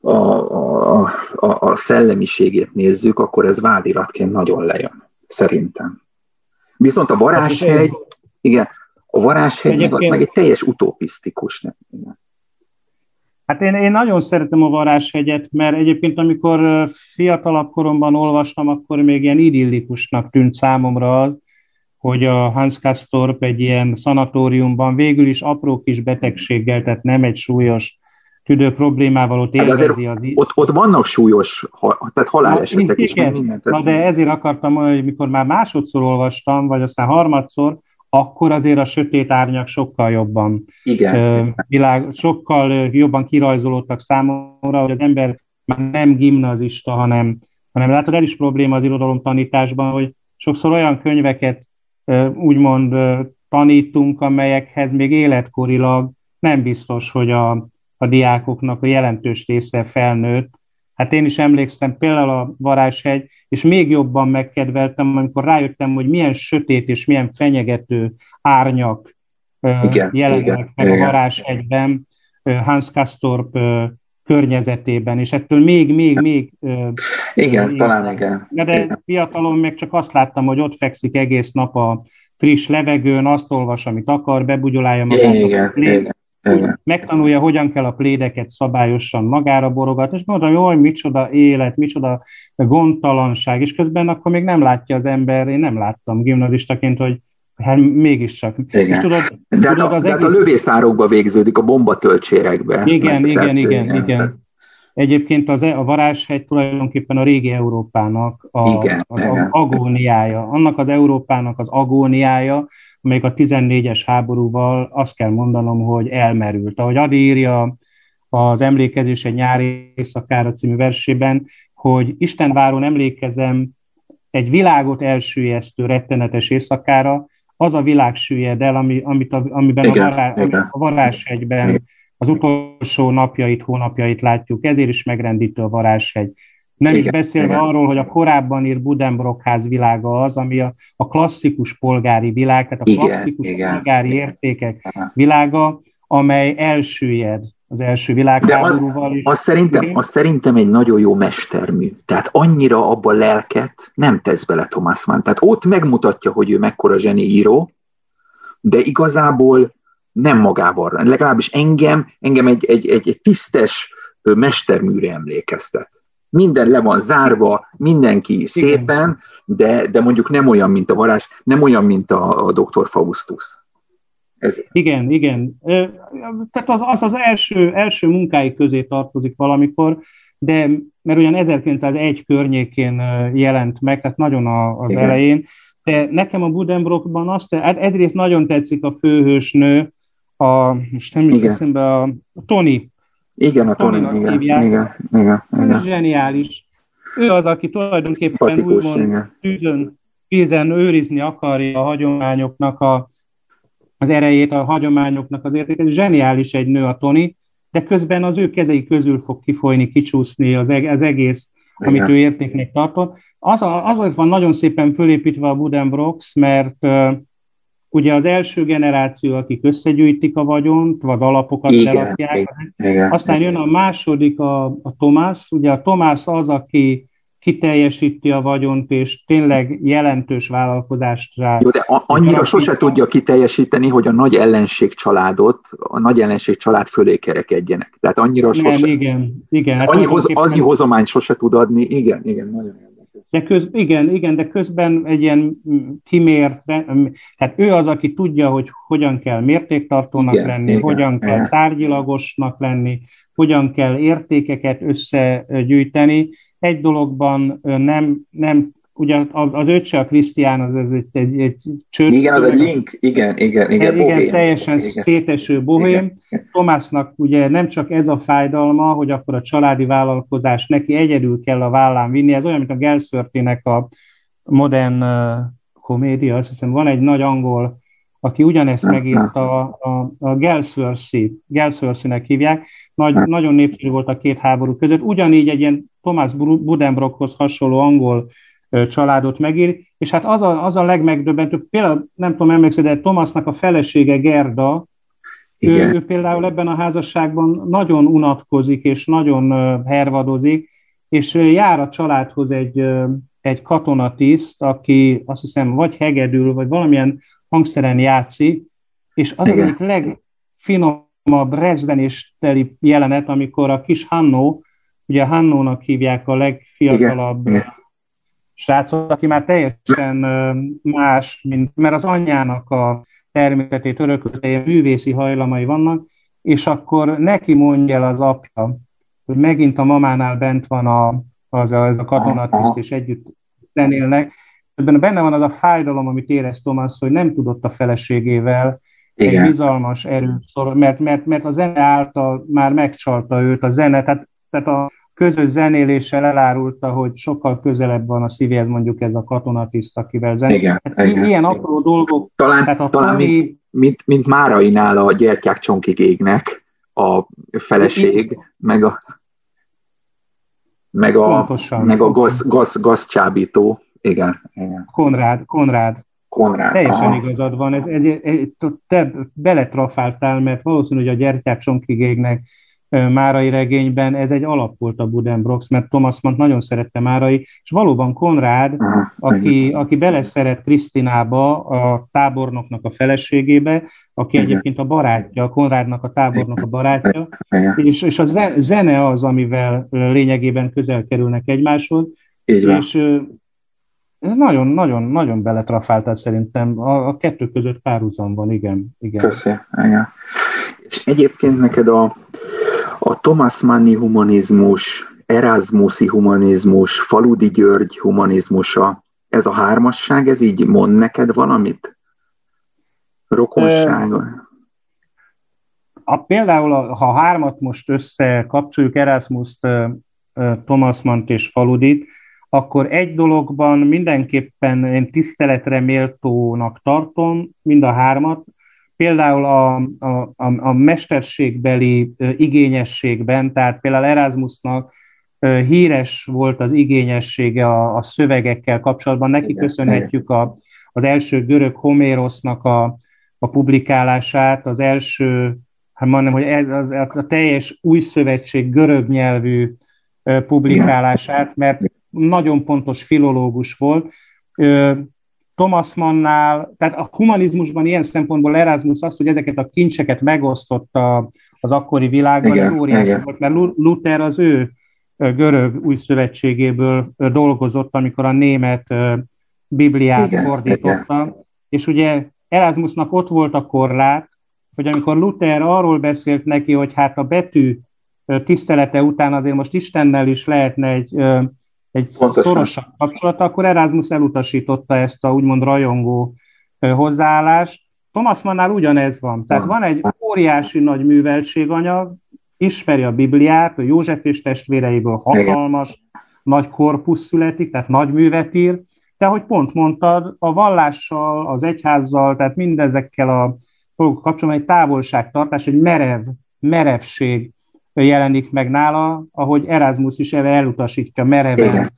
a, a, a, a szellemiségét nézzük, akkor ez vádiratként nagyon lejön, szerintem. Viszont a varázshegy, igen, a varázshegy meg az meg egy teljes utopisztikus. Igen. Hát én, én nagyon szeretem a varázshegyet, mert egyébként amikor fiatalabb koromban olvastam, akkor még ilyen idillikusnak tűnt számomra az, hogy a Hans Kastorp egy ilyen szanatóriumban végül is apró kis betegséggel, tehát nem egy súlyos tüdő problémával ott hát élvezi az... Ott, ott vannak súlyos, tehát halálesetek is, mindent. Na de ezért akartam, hogy mikor már másodszor olvastam, vagy aztán harmadszor, akkor azért a sötét árnyak sokkal jobban Igen. világ, sokkal jobban kirajzolódtak számomra, hogy az ember már nem gimnazista, hanem, hanem látod, el is probléma az irodalom tanításban, hogy sokszor olyan könyveket úgymond tanítunk, amelyekhez még életkorilag nem biztos, hogy a, a diákoknak a jelentős része felnőtt, Hát én is emlékszem például a Varázshegy, és még jobban megkedveltem, amikor rájöttem, hogy milyen sötét és milyen fenyegető árnyak igen, jelennek meg igen. a Varázshegyben, Hans Kastorp környezetében, és ettől még, még, még... Igen, még, talán igen. De igen. fiatalon meg csak azt láttam, hogy ott fekszik egész nap a friss levegőn, azt olvas, amit akar, bebugyolálja magát. Igen, igen. Igen. megtanulja, hogyan kell a plédeket szabályosan magára borogatni, és mondom, hogy micsoda élet, micsoda gondtalanság, és közben akkor még nem látja az ember, én nem láttam gimnazistaként, hogy hát mégiscsak. Igen. És tudod, de, hát tudod, a, az de egész... hát a lövészárokba végződik, a bombatöltsérekbe. Igen, igen, igen, igen, igen. Egyébként az, e- a varázshegy tulajdonképpen a régi Európának a, igen, az igen. agóniája. Annak az Európának az agóniája, amelyik a 14-es háborúval azt kell mondanom, hogy elmerült. Ahogy Adi írja az Emlékezés egy nyári éjszakára című versében, hogy Istenváron emlékezem egy világot elsüllyesztő rettenetes éjszakára, az a világ süllyed el, ami, amit a, amiben igen, a, vará, igen. a varázshegyben az utolsó napjait, hónapjait látjuk, ezért is megrendítő a varázshegy. Nem igen, is beszélve igen. arról, hogy a korábban írt Budenbrockház világa az, ami a, a klasszikus polgári világ, tehát a igen, klasszikus igen, polgári igen. értékek világa, amely elsüllyed az első világháborúval. De az, az, szerintem, az szerintem egy nagyon jó mestermű. Tehát annyira abba lelket nem tesz bele Thomas Mann. Tehát ott megmutatja, hogy ő mekkora zseni író, de igazából nem magával. Legalábbis engem, engem egy, egy, egy, egy tisztes mesterműre emlékeztet. Minden le van zárva, mindenki Igen. szépen, de, de mondjuk nem olyan, mint a varázs, nem olyan, mint a, a Dr. Faustus. Ez... Igen, igen. Tehát az az, az első, első munkái közé tartozik valamikor, de mert olyan 1901 környékén jelent meg, tehát nagyon az igen. elején, de nekem a Budenbrockban azt, hát egyrészt nagyon tetszik a főhősnő, a, most nem jut eszembe, a, a Tony. Igen, a Tony, igen, igen, igen, igen, igen. Ez zseniális. Ő az, aki tulajdonképpen Patikus, úgymond tűzön, tűzen őrizni akarja a hagyományoknak a, az erejét, a hagyományoknak az értéket. Zseniális egy nő a Tony, de közben az ő kezei közül fog kifolyni, kicsúszni az, az egész, Igen. amit ő értéknek tartott. Az, azért van nagyon szépen fölépítve a Budenbrooks, mert uh, ugye az első generáció, akik összegyűjtik a vagyont, vagy alapokat igen, lerakják, igen, igen, aztán jön a második, a, a Tomás, ugye a Tomás az, aki kiteljesíti a vagyont, és tényleg jelentős vállalkozást rá. Jó, de a, annyira sose tudja kiteljesíteni, hogy a nagy ellenség családot, a nagy ellenség család fölé kerekedjenek. Tehát annyira sose. Nem, igen, igen. Hát annyi, hoz, annyi hozományt sose tud adni, igen, igen, nagyon de köz, igen, igen, de közben egy ilyen kimért, tehát ő az, aki tudja, hogy hogyan kell mértéktartónak igen, lenni, igen, hogyan igen. kell tárgyilagosnak lenni, hogyan kell értékeket összegyűjteni. Egy dologban nem, nem ugye az öccse a Krisztián, az ez egy, egy, egy csőd. Igen, az egy link, igen, igen, igen. Igen, bohém. teljesen igen. széteső bohém. Tomásnak ugye nem csak ez a fájdalma, hogy akkor a családi vállalkozás neki egyedül kell a vállán vinni, ez olyan, mint a Gelsworthy-nek a modern uh, komédia, azt hiszem van egy nagy angol, aki ugyanezt megírta, a, a, a Gelsworthy, Gelsworthy-nek hívják, Nagy, nagyon népszerű volt a két háború között, ugyanígy egy ilyen Thomas Budenbrockhoz hasonló angol családot megír, és hát az a, az a legmegdöbbentőbb, például nem tudom, emlékszel, de Thomasnak a felesége Gerda, ő, ő például ebben a házasságban nagyon unatkozik, és nagyon hervadozik, és jár a családhoz egy, egy katonatiszt, aki azt hiszem vagy hegedül, vagy valamilyen hangszeren játszik, és az Igen. egyik legfinomabb rezdenésteli jelenet, amikor a kis Hannó, ugye Hannónak hívják a legfiatalabb Igen srácot, aki már teljesen más, mint, mert az anyjának a természetét örökölte, művészi hajlamai vannak, és akkor neki mondja el az apja, hogy megint a mamánál bent van a, az a, ez a katonatiszt, és együtt zenélnek. Ebben benne van az a fájdalom, amit érez Thomas, hogy nem tudott a feleségével Igen. egy bizalmas erőt, mert, mert, mert a zene által már megcsalta őt, a zene, tehát, tehát a, közös zenéléssel elárulta, hogy sokkal közelebb van a szívéhez mondjuk ez a katonatiszt, akivel zenél. Igen, hát igen, ilyen apró dolgok. Talán, tehát a talán Tony... mint, mint, mint Márainál a gyertyák csonkig égnek a feleség, igen. meg a meg a, Pontosan. meg a gaz, gaz, gazcsábító. Igen, igen. Konrád, Konrád. Konrád. Teljesen aha. igazad van. Ez, egy, egy, te beletrafáltál, mert valószínű, hogy a gyertyák csonkig égnek Márai regényben ez egy alap volt a Budenbrooks, mert Thomas Mann nagyon szerette Márai, és valóban Konrád, aki, aki beleszeret Krisztinába, a tábornoknak a feleségébe, aki egyébként a barátja, a Konrádnak a tábornok a barátja, és, és a zene az, amivel lényegében közel kerülnek egymáshoz, és ez nagyon, nagyon, nagyon beletrafáltál szerintem. A, a kettő között párhuzam van, igen. igen. Köszönöm. Igen. És egyébként neked a, a Thomas Manni humanizmus, Erasmusi humanizmus, Faludi György humanizmusa, ez a hármasság, ez így mond neked valamit? Rokonság? A, például, ha hármat most összekapcsoljuk, Erasmus, Thomas Mann és Faludit, akkor egy dologban mindenképpen én tiszteletre méltónak tartom mind a hármat, például a, a, a, a mesterségbeli igényességben, tehát például Erasmusnak híres volt az igényessége a, a szövegekkel kapcsolatban. Neki igen, köszönhetjük a, az első görög Homérosznak a, a publikálását, az első, hát mondom, hogy ez az, a teljes új szövetség görög nyelvű publikálását, mert nagyon pontos filológus volt. Thomas Mannnál, tehát a humanizmusban ilyen szempontból Erasmus az, hogy ezeket a kincseket megosztotta az akkori világban, igen, óriási igen. volt, mert Luther az ő görög új szövetségéből dolgozott, amikor a német Bibliát igen, fordította, igen. és ugye Erasmusnak ott volt a korlát, hogy amikor Luther arról beszélt neki, hogy hát a betű tisztelete után azért most Istennel is lehetne egy, egy szorosabb kapcsolat, akkor Erasmus elutasította ezt a úgymond rajongó hozzáállást. Thomas Mannál ugyanez van. Tehát van egy óriási nagy műveltséganyag, ismeri a Bibliát, a József és testvéreiből hatalmas, Igen. nagy korpusz születik, tehát nagy művet ír, de ahogy pont mondtad, a vallással, az egyházzal, tehát mindezekkel a dolgok kapcsolatban egy távolságtartás, egy merev, merevség jelenik meg nála, ahogy Erasmus is elutasítja mereven Igen.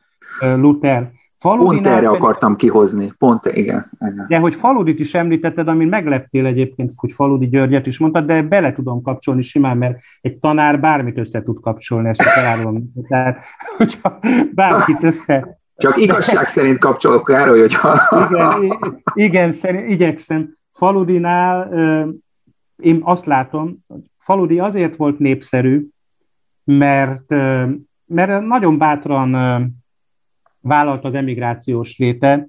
Luther. Faludinál pont erre pedig, akartam kihozni, pont igen, igen. De hogy Faludit is említetted, amin megleptél egyébként, hogy Faludi Györgyet is mondtad, de bele tudom kapcsolni simán, mert egy tanár bármit össze tud kapcsolni, ezt elárulom. Tehát, hogyha bárkit össze... Csak igazság szerint kapcsolok Károly, hogyha... Igen, igen szerint, igyekszem. Faludinál én azt látom, Faludi azért volt népszerű, mert, mert nagyon bátran vállalt az emigrációs léte,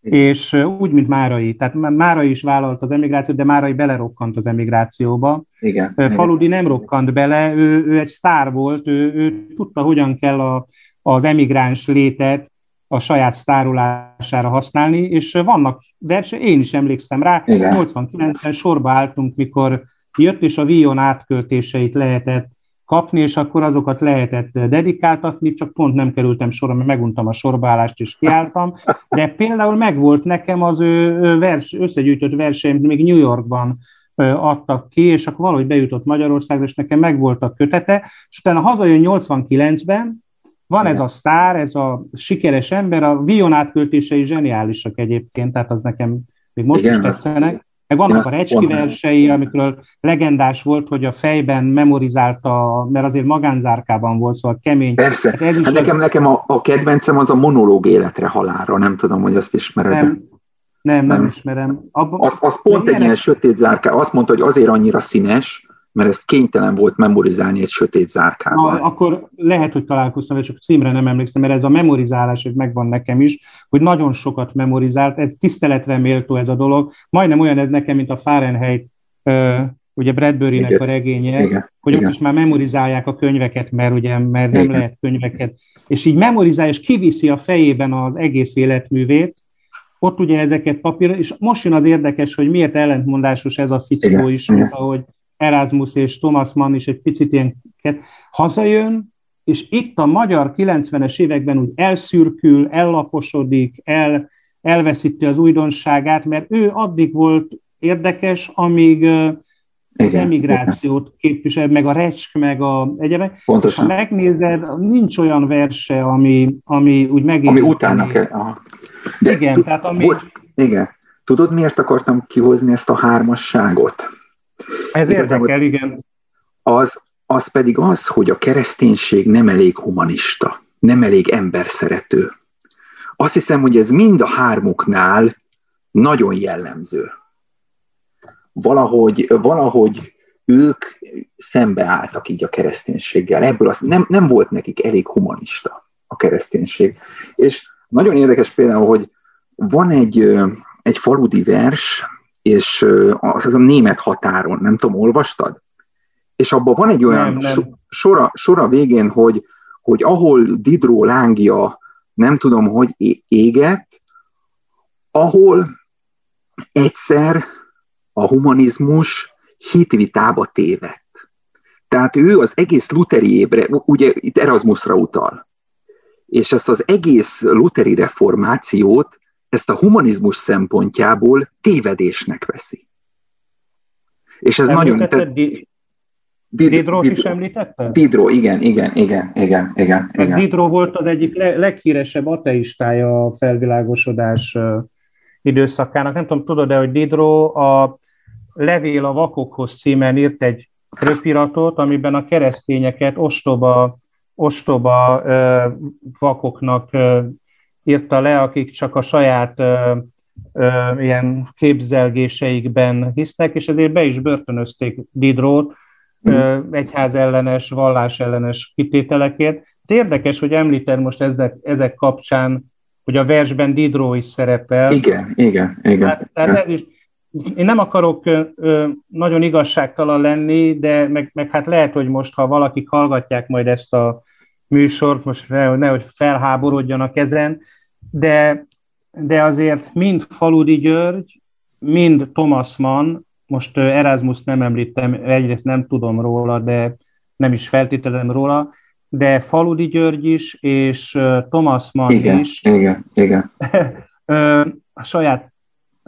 és úgy, mint Márai. Tehát Márai is vállalt az emigrációt, de Márai belerokkant az emigrációba. Igen. Faludi nem rokkant bele, ő, ő egy sztár volt, ő, ő tudta, hogyan kell a, az emigráns létet a saját sztárolására használni, és vannak verse, én is emlékszem rá, 89-ben sorba álltunk, mikor jött, és a Vion átköltéseit lehetett kapni, és akkor azokat lehetett dedikáltatni, csak pont nem kerültem sorra, mert meguntam a sorbálást, és kiálltam, de például megvolt nekem az ő vers, összegyűjtött verseim, még New Yorkban adtak ki, és akkor valahogy bejutott Magyarországra, és nekem megvolt a kötete, és utána hazajön 89-ben, van ez a sztár, ez a sikeres ember, a Vion átköltései zseniálisak egyébként, tehát az nekem még most Igen, is tetszenek, meg vannak a recski versei, amikről legendás volt, hogy a fejben memorizálta, mert azért magánzárkában volt, szóval kemény. Persze. Hát, hát nekem, az... nekem a, a kedvencem az a monológ életre halálra, nem tudom, hogy azt ismered. Nem, nem, nem, nem ismerem. Abba, az, az pont egy ilyen sötét zárka. Azt mondta, hogy azért annyira színes, mert ezt kénytelen volt memorizálni egy sötét zárkával. Na, akkor lehet, hogy találkoztam, csak címre nem emlékszem, mert ez a memorizálás, hogy megvan nekem is, hogy nagyon sokat memorizált, ez tiszteletre méltó ez a dolog, majdnem olyan ez nekem, mint a Fahrenheit, ugye Bradbury-nek a regénye, igen, hogy igen. ott is már memorizálják a könyveket, mert ugye mert nem igen. lehet könyveket, és így memorizálja, és kiviszi a fejében az egész életművét, ott ugye ezeket papírra, és most jön az érdekes, hogy miért ellentmondásos ez a fickó igen, is, mint ahogy Erasmus és Thomas Mann is egy picit ilyen hazajön, és itt a magyar 90-es években úgy elszürkül, ellaposodik, el, elveszíti az újdonságát, mert ő addig volt érdekes, amíg az emigrációt képvisel, meg a recsk, meg a egyebek. Pontosan. Ha megnézed, nincs olyan verse, ami, ami úgy megint... Ami utána kell. Aha. De igen, tud, tehát ami... Bocs, igen. Tudod, miért akartam kihozni ezt a hármasságot? Ez érdekel, igen. Az, az pedig az, hogy a kereszténység nem elég humanista, nem elég emberszerető. Azt hiszem, hogy ez mind a hármuknál nagyon jellemző. Valahogy, valahogy ők szembeálltak így a kereszténységgel. Ebből az, nem, nem volt nekik elég humanista a kereszténység. És nagyon érdekes például, hogy van egy, egy faludi vers, és az, az a német határon, nem tudom, olvastad? És abban van egy olyan nem, nem. Sora, sora végén, hogy, hogy ahol Didró lángja, nem tudom, hogy égett, ahol egyszer a humanizmus hitvitába tévedt. Tehát ő az egész luteri ébre, ugye itt Erasmusra utal, és ezt az egész luteri reformációt ezt a humanizmus szempontjából tévedésnek veszi. És ez nagyon... Te... Did, Didrót is említette? Didró, igen, igen, igen, igen, igen. igen. Didró volt az egyik leghíresebb ateistája a felvilágosodás időszakának. Nem tudom, tudod-e, hogy Didró a Levél a vakokhoz címen írt egy röpiratot, amiben a keresztényeket ostoba, ostoba ö, vakoknak ö, írta le, akik csak a saját ö, ö, ilyen képzelgéseikben hisznek, és ezért be is börtönözték Didrót, mm. egyház ellenes, vallás ellenes kitételekért. Érdekes, hogy említed most ezek, ezek kapcsán, hogy a versben Didró is szerepel. Igen, igen, igen. Tehát, tehát ez is, én nem akarok ö, nagyon igazságtalan lenni, de meg, meg hát lehet, hogy most, ha valakik hallgatják majd ezt a műsort, most nehogy felháborodjanak ezen, de, de azért mind Faludi György, mind Thomas Mann, most Erasmus nem említem, egyrészt nem tudom róla, de nem is feltételem róla, de Faludi György is, és Thomas Mann igen, is. Igen, igen. a saját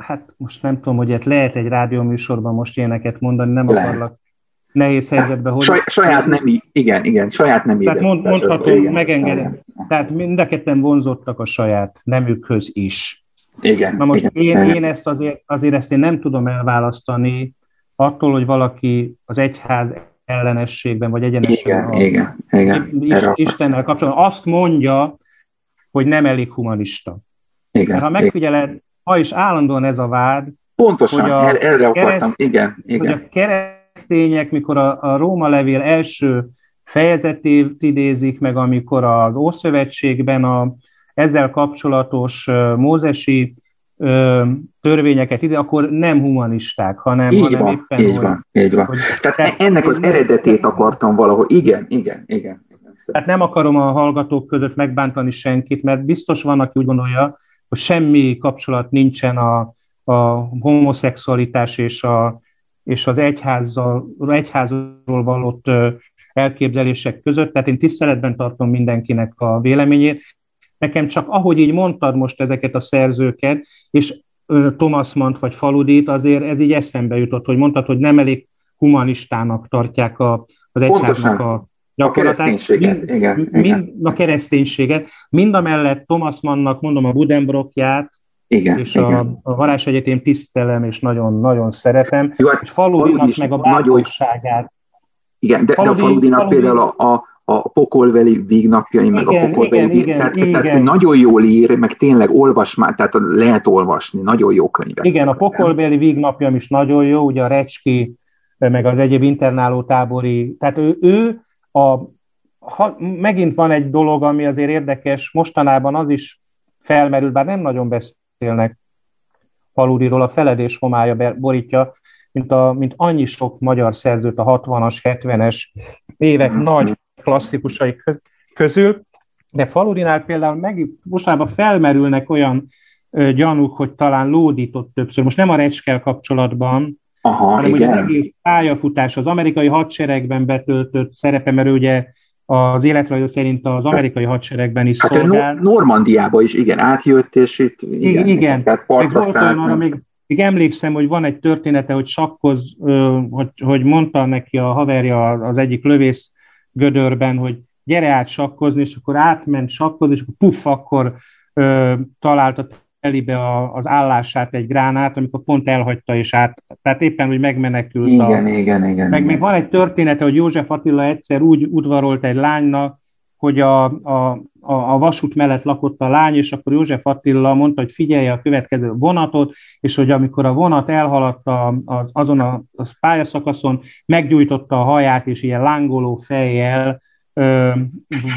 hát most nem tudom, hogy lehet egy rádióműsorban most ilyeneket mondani, nem Le. akarlak nehéz helyzetbe hozni. Saj, saját nem, igen, igen, saját nem Tehát mond, mondhatom, megengedem. Tehát mind a ketten vonzottak a saját nemükhöz is. Igen. Na most igen, én, igen. én ezt azért, azért ezt én nem tudom elválasztani attól, hogy valaki az egyház ellenességben, vagy egyenesen igen, a, igen, igen. Istennel kapcsolatban azt mondja, hogy nem elég humanista. Igen, Mert ha megfigyeled, ma is állandóan ez a vád. Pontosan, hogy a er-, erre akartam, kereszt, igen, igen. Hogy a keresztények, mikor a, a Róma levél első fejezetét idézik meg, amikor az Ószövetségben a ezzel kapcsolatos mózesi uh, törvényeket ide, akkor nem humanisták, hanem, így hanem van, éppen, így hogy, van, így van. Hogy, tehát, tehát ennek az eredetét akartam valahol, igen, igen, igen. Tehát nem akarom a hallgatók között megbántani senkit, mert biztos van, aki úgy gondolja, hogy semmi kapcsolat nincsen a, a homoszexualitás és, a, és az egyházzal, egyházról valott elképzelések között, tehát én tiszteletben tartom mindenkinek a véleményét. Nekem csak ahogy így mondtad most ezeket a szerzőket, és Thomas Mann vagy Faludit, azért ez így eszembe jutott, hogy mondtad, hogy nem elég humanistának tartják a, az egyháznak a a kereszténységet, mind, igen, mind, igen. A kereszténységet. Mind a mellett Thomas Mannnak mondom a Budenbrockját, igen, és igen. a, a Varázs Egyetém tisztelem, és nagyon-nagyon szeretem. Jó, hát és Faludinak meg a bátorságát. Igen, de, Faludi, de a Faludinak Faludi, például a, a, a pokolveli vígnapjai, meg igen, a pokolveli igen, víg, tehát, igen. tehát nagyon jól ír, meg tényleg olvas már, tehát lehet olvasni, nagyon jó könyvek. Igen, a pokolbeli vígnapjam is nagyon jó, ugye a Recski, meg az egyéb internáló tábori, tehát ő, ő a, ha, megint van egy dolog, ami azért érdekes, mostanában az is felmerül, bár nem nagyon beszélnek Faludiról, a feledés homája borítja, mint, a, mint annyi sok magyar szerzőt a 60-as, 70-es évek nagy klasszikusai közül, de Faludinál például meg, mostanában felmerülnek olyan ö, gyanúk, hogy talán lódított többször. Most nem a recskel kapcsolatban, Aha, hanem igen. ugye az egész pályafutás, az amerikai hadseregben betöltött szerepe, mert ugye az életrajz szerint az amerikai hadseregben is hát szolgál. No- Normandiába is, igen, átjött, és itt igen, igen. Tehát partra még, szállt, arra, még, még emlékszem, hogy van egy története, hogy sakkoz, hogy, hogy mondta neki a haverja az egyik lövész gödörben, hogy gyere át sakkozni, és akkor átment sakkozni, és akkor puff, akkor ö, találta telibe a, az állását egy gránát, amikor pont elhagyta és át, tehát éppen, hogy megmenekült. Igen, a, igen, igen. Meg igen. még van egy története, hogy József Attila egyszer úgy udvarolt egy lánynak, hogy a, a, a, a vasút mellett lakott a lány, és akkor József Attila mondta, hogy figyelje a következő vonatot, és hogy amikor a vonat elhaladt a, a, azon a, a pályaszakaszon, meggyújtotta a haját, és ilyen lángoló fejjel ö,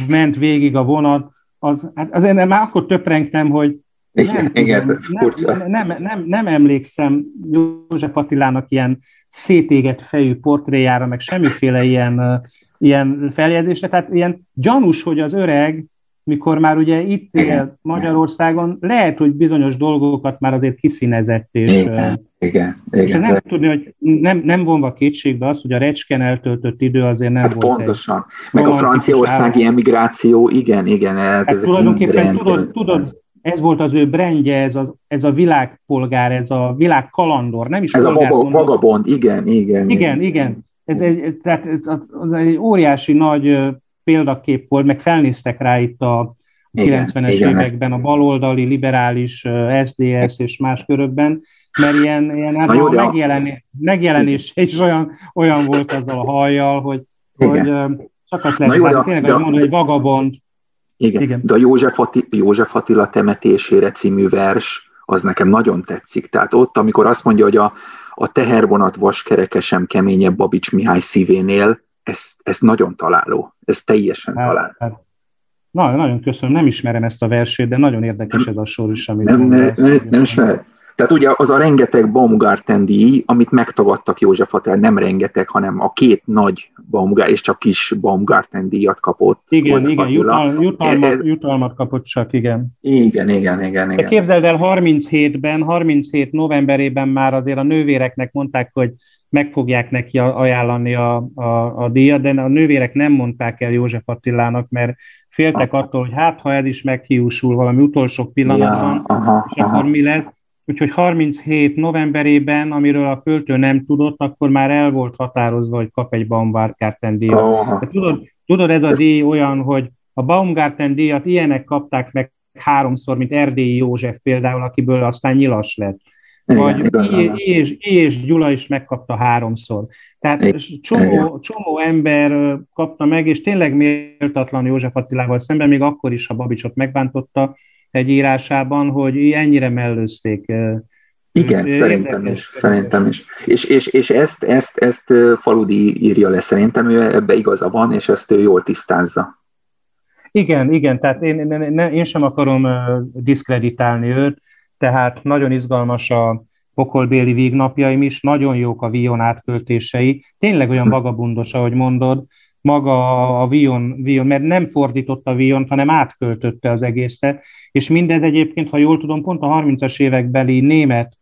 ment végig a vonat, az, hát azért már akkor töprengtem, hogy igen, nem, igen, ez nem, nem, nem, nem emlékszem József Attilának ilyen szétégett fejű portréjára, meg semmiféle ilyen, ilyen feljegyzésre. Tehát ilyen gyanús, hogy az öreg, mikor már ugye itt él Magyarországon, lehet, hogy bizonyos dolgokat már azért kiszínezett. És, igen, igen, igen. És nem tudni, hogy nem, nem vonva kétségbe az, hogy a recsken eltöltött idő azért nem hát volt Pontosan. Egy meg a franciaországi emigráció, igen, igen. Hát, hát tulajdonképpen tudod, tudod, ez volt az ő brendje, ez a, ez a világpolgár, ez a világkalandor, nem is Ez polgár, a vagabond, igen, igen. Igen, igen. ez egy, tehát ez, az egy óriási nagy példakép volt, meg felnéztek rá itt a 90-es években a baloldali, liberális, SDS és más körökben, mert ilyen, ilyen hát jó, a megjelenés, megjelenés is olyan, olyan volt azzal a hajjal, hogy, hogy csak azt lehet, hogy tényleg, de, mondani, hogy vagabond. Igen, igen. de a József, Atti, József Attila temetésére című vers, az nekem nagyon tetszik. Tehát ott, amikor azt mondja, hogy a, a tehervonat vaskerekesem keményebb Babics Mihály szívénél, ez, ez nagyon találó, ez teljesen hát, találó. Hát, Na, nagyon köszönöm, nem ismerem ezt a versét, de nagyon érdekes ez a sor is, amit nem, nem, nem, nem ismerem. Tehát ugye az a rengeteg Baumgarten díj, amit megtagadtak József Attel, nem rengeteg, hanem a két nagy Baumgarten, és csak kis Baumgarten díjat kapott. Igen, igen, jutal, jutalmat, ez, jutalmat kapott csak, igen. Igen, igen, igen. igen. De képzeld el, 37-ben, 37 novemberében már azért a nővéreknek mondták, hogy meg fogják neki ajánlani a, a, a díjat, de a nővérek nem mondták el József Attilának, mert féltek aha. attól, hogy hát, ha ez is meghiúsul valami utolsó pillanatban, ja, aha, és aha. akkor mi lesz. Úgyhogy 37 novemberében, amiről a költő nem tudott, akkor már el volt határozva, hogy kap egy Baumgarten díjat. Oh. Tudod, tudod, ez a díj olyan, hogy a Baumgarten díjat ilyenek kapták meg háromszor, mint Erdélyi József például, akiből aztán nyilas lett. Vagy I, és, I és Gyula is megkapta háromszor. Tehát csomó, csomó ember kapta meg, és tényleg méltatlan József Attilával szemben, még akkor is, ha Babicsot megbántotta egy írásában, hogy ennyire mellőzték. Igen, szerintem is, szerintem is. És, és, és ezt, ezt, ezt Faludi írja le, szerintem ő ebbe igaza van, és ezt ő jól tisztázza. Igen, igen, tehát én, én, én sem akarom diszkreditálni őt, tehát nagyon izgalmas a pokolbéli vígnapjaim is, nagyon jók a Vion átköltései, tényleg olyan vagabundos, ahogy mondod, maga a Vion, Vion mert nem fordította a Vion, hanem átköltötte az egészet, és mindez egyébként, ha jól tudom, pont a 30-as évekbeli német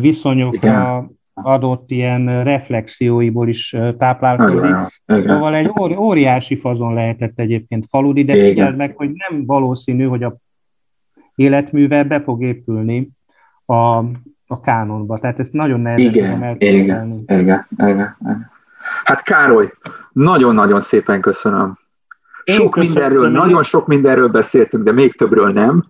viszonyokra adott ilyen reflexióiból is táplálkozik. Szóval egy óriási fazon lehetett egyébként faludi, de figyeld meg, hogy nem valószínű, hogy a életművel be fog épülni a, a kánonba. Tehát ezt nagyon nehezen igen, igen, igen, igen, igen. Hát Károly, nagyon-nagyon szépen köszönöm. Én sok köszönöm, mindenről, nagyon sok mindenről beszéltünk, de még többről nem.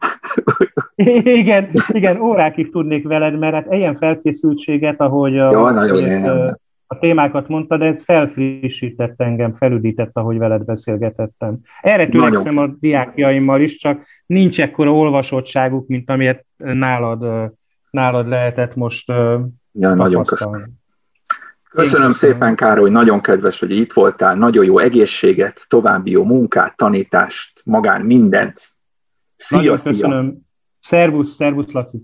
igen, igen, órákig tudnék veled, mert hát ilyen felkészültséget, ahogy ja, a, nagyon a témákat mondta, de ez felfrissített engem, felüdített, ahogy veled beszélgetettem. Erre törekszem a diákjaimmal is, csak nincs ekkora olvasottságuk, mint amilyet nálad, nálad lehetett most ja, nagyon köszönöm. Köszönöm szépen, Károly, nagyon kedves, hogy itt voltál, nagyon jó egészséget, további jó munkát, tanítást, magán mindent. Szia, nagyon szia. köszönöm. Szervusz, szervusz, Laci.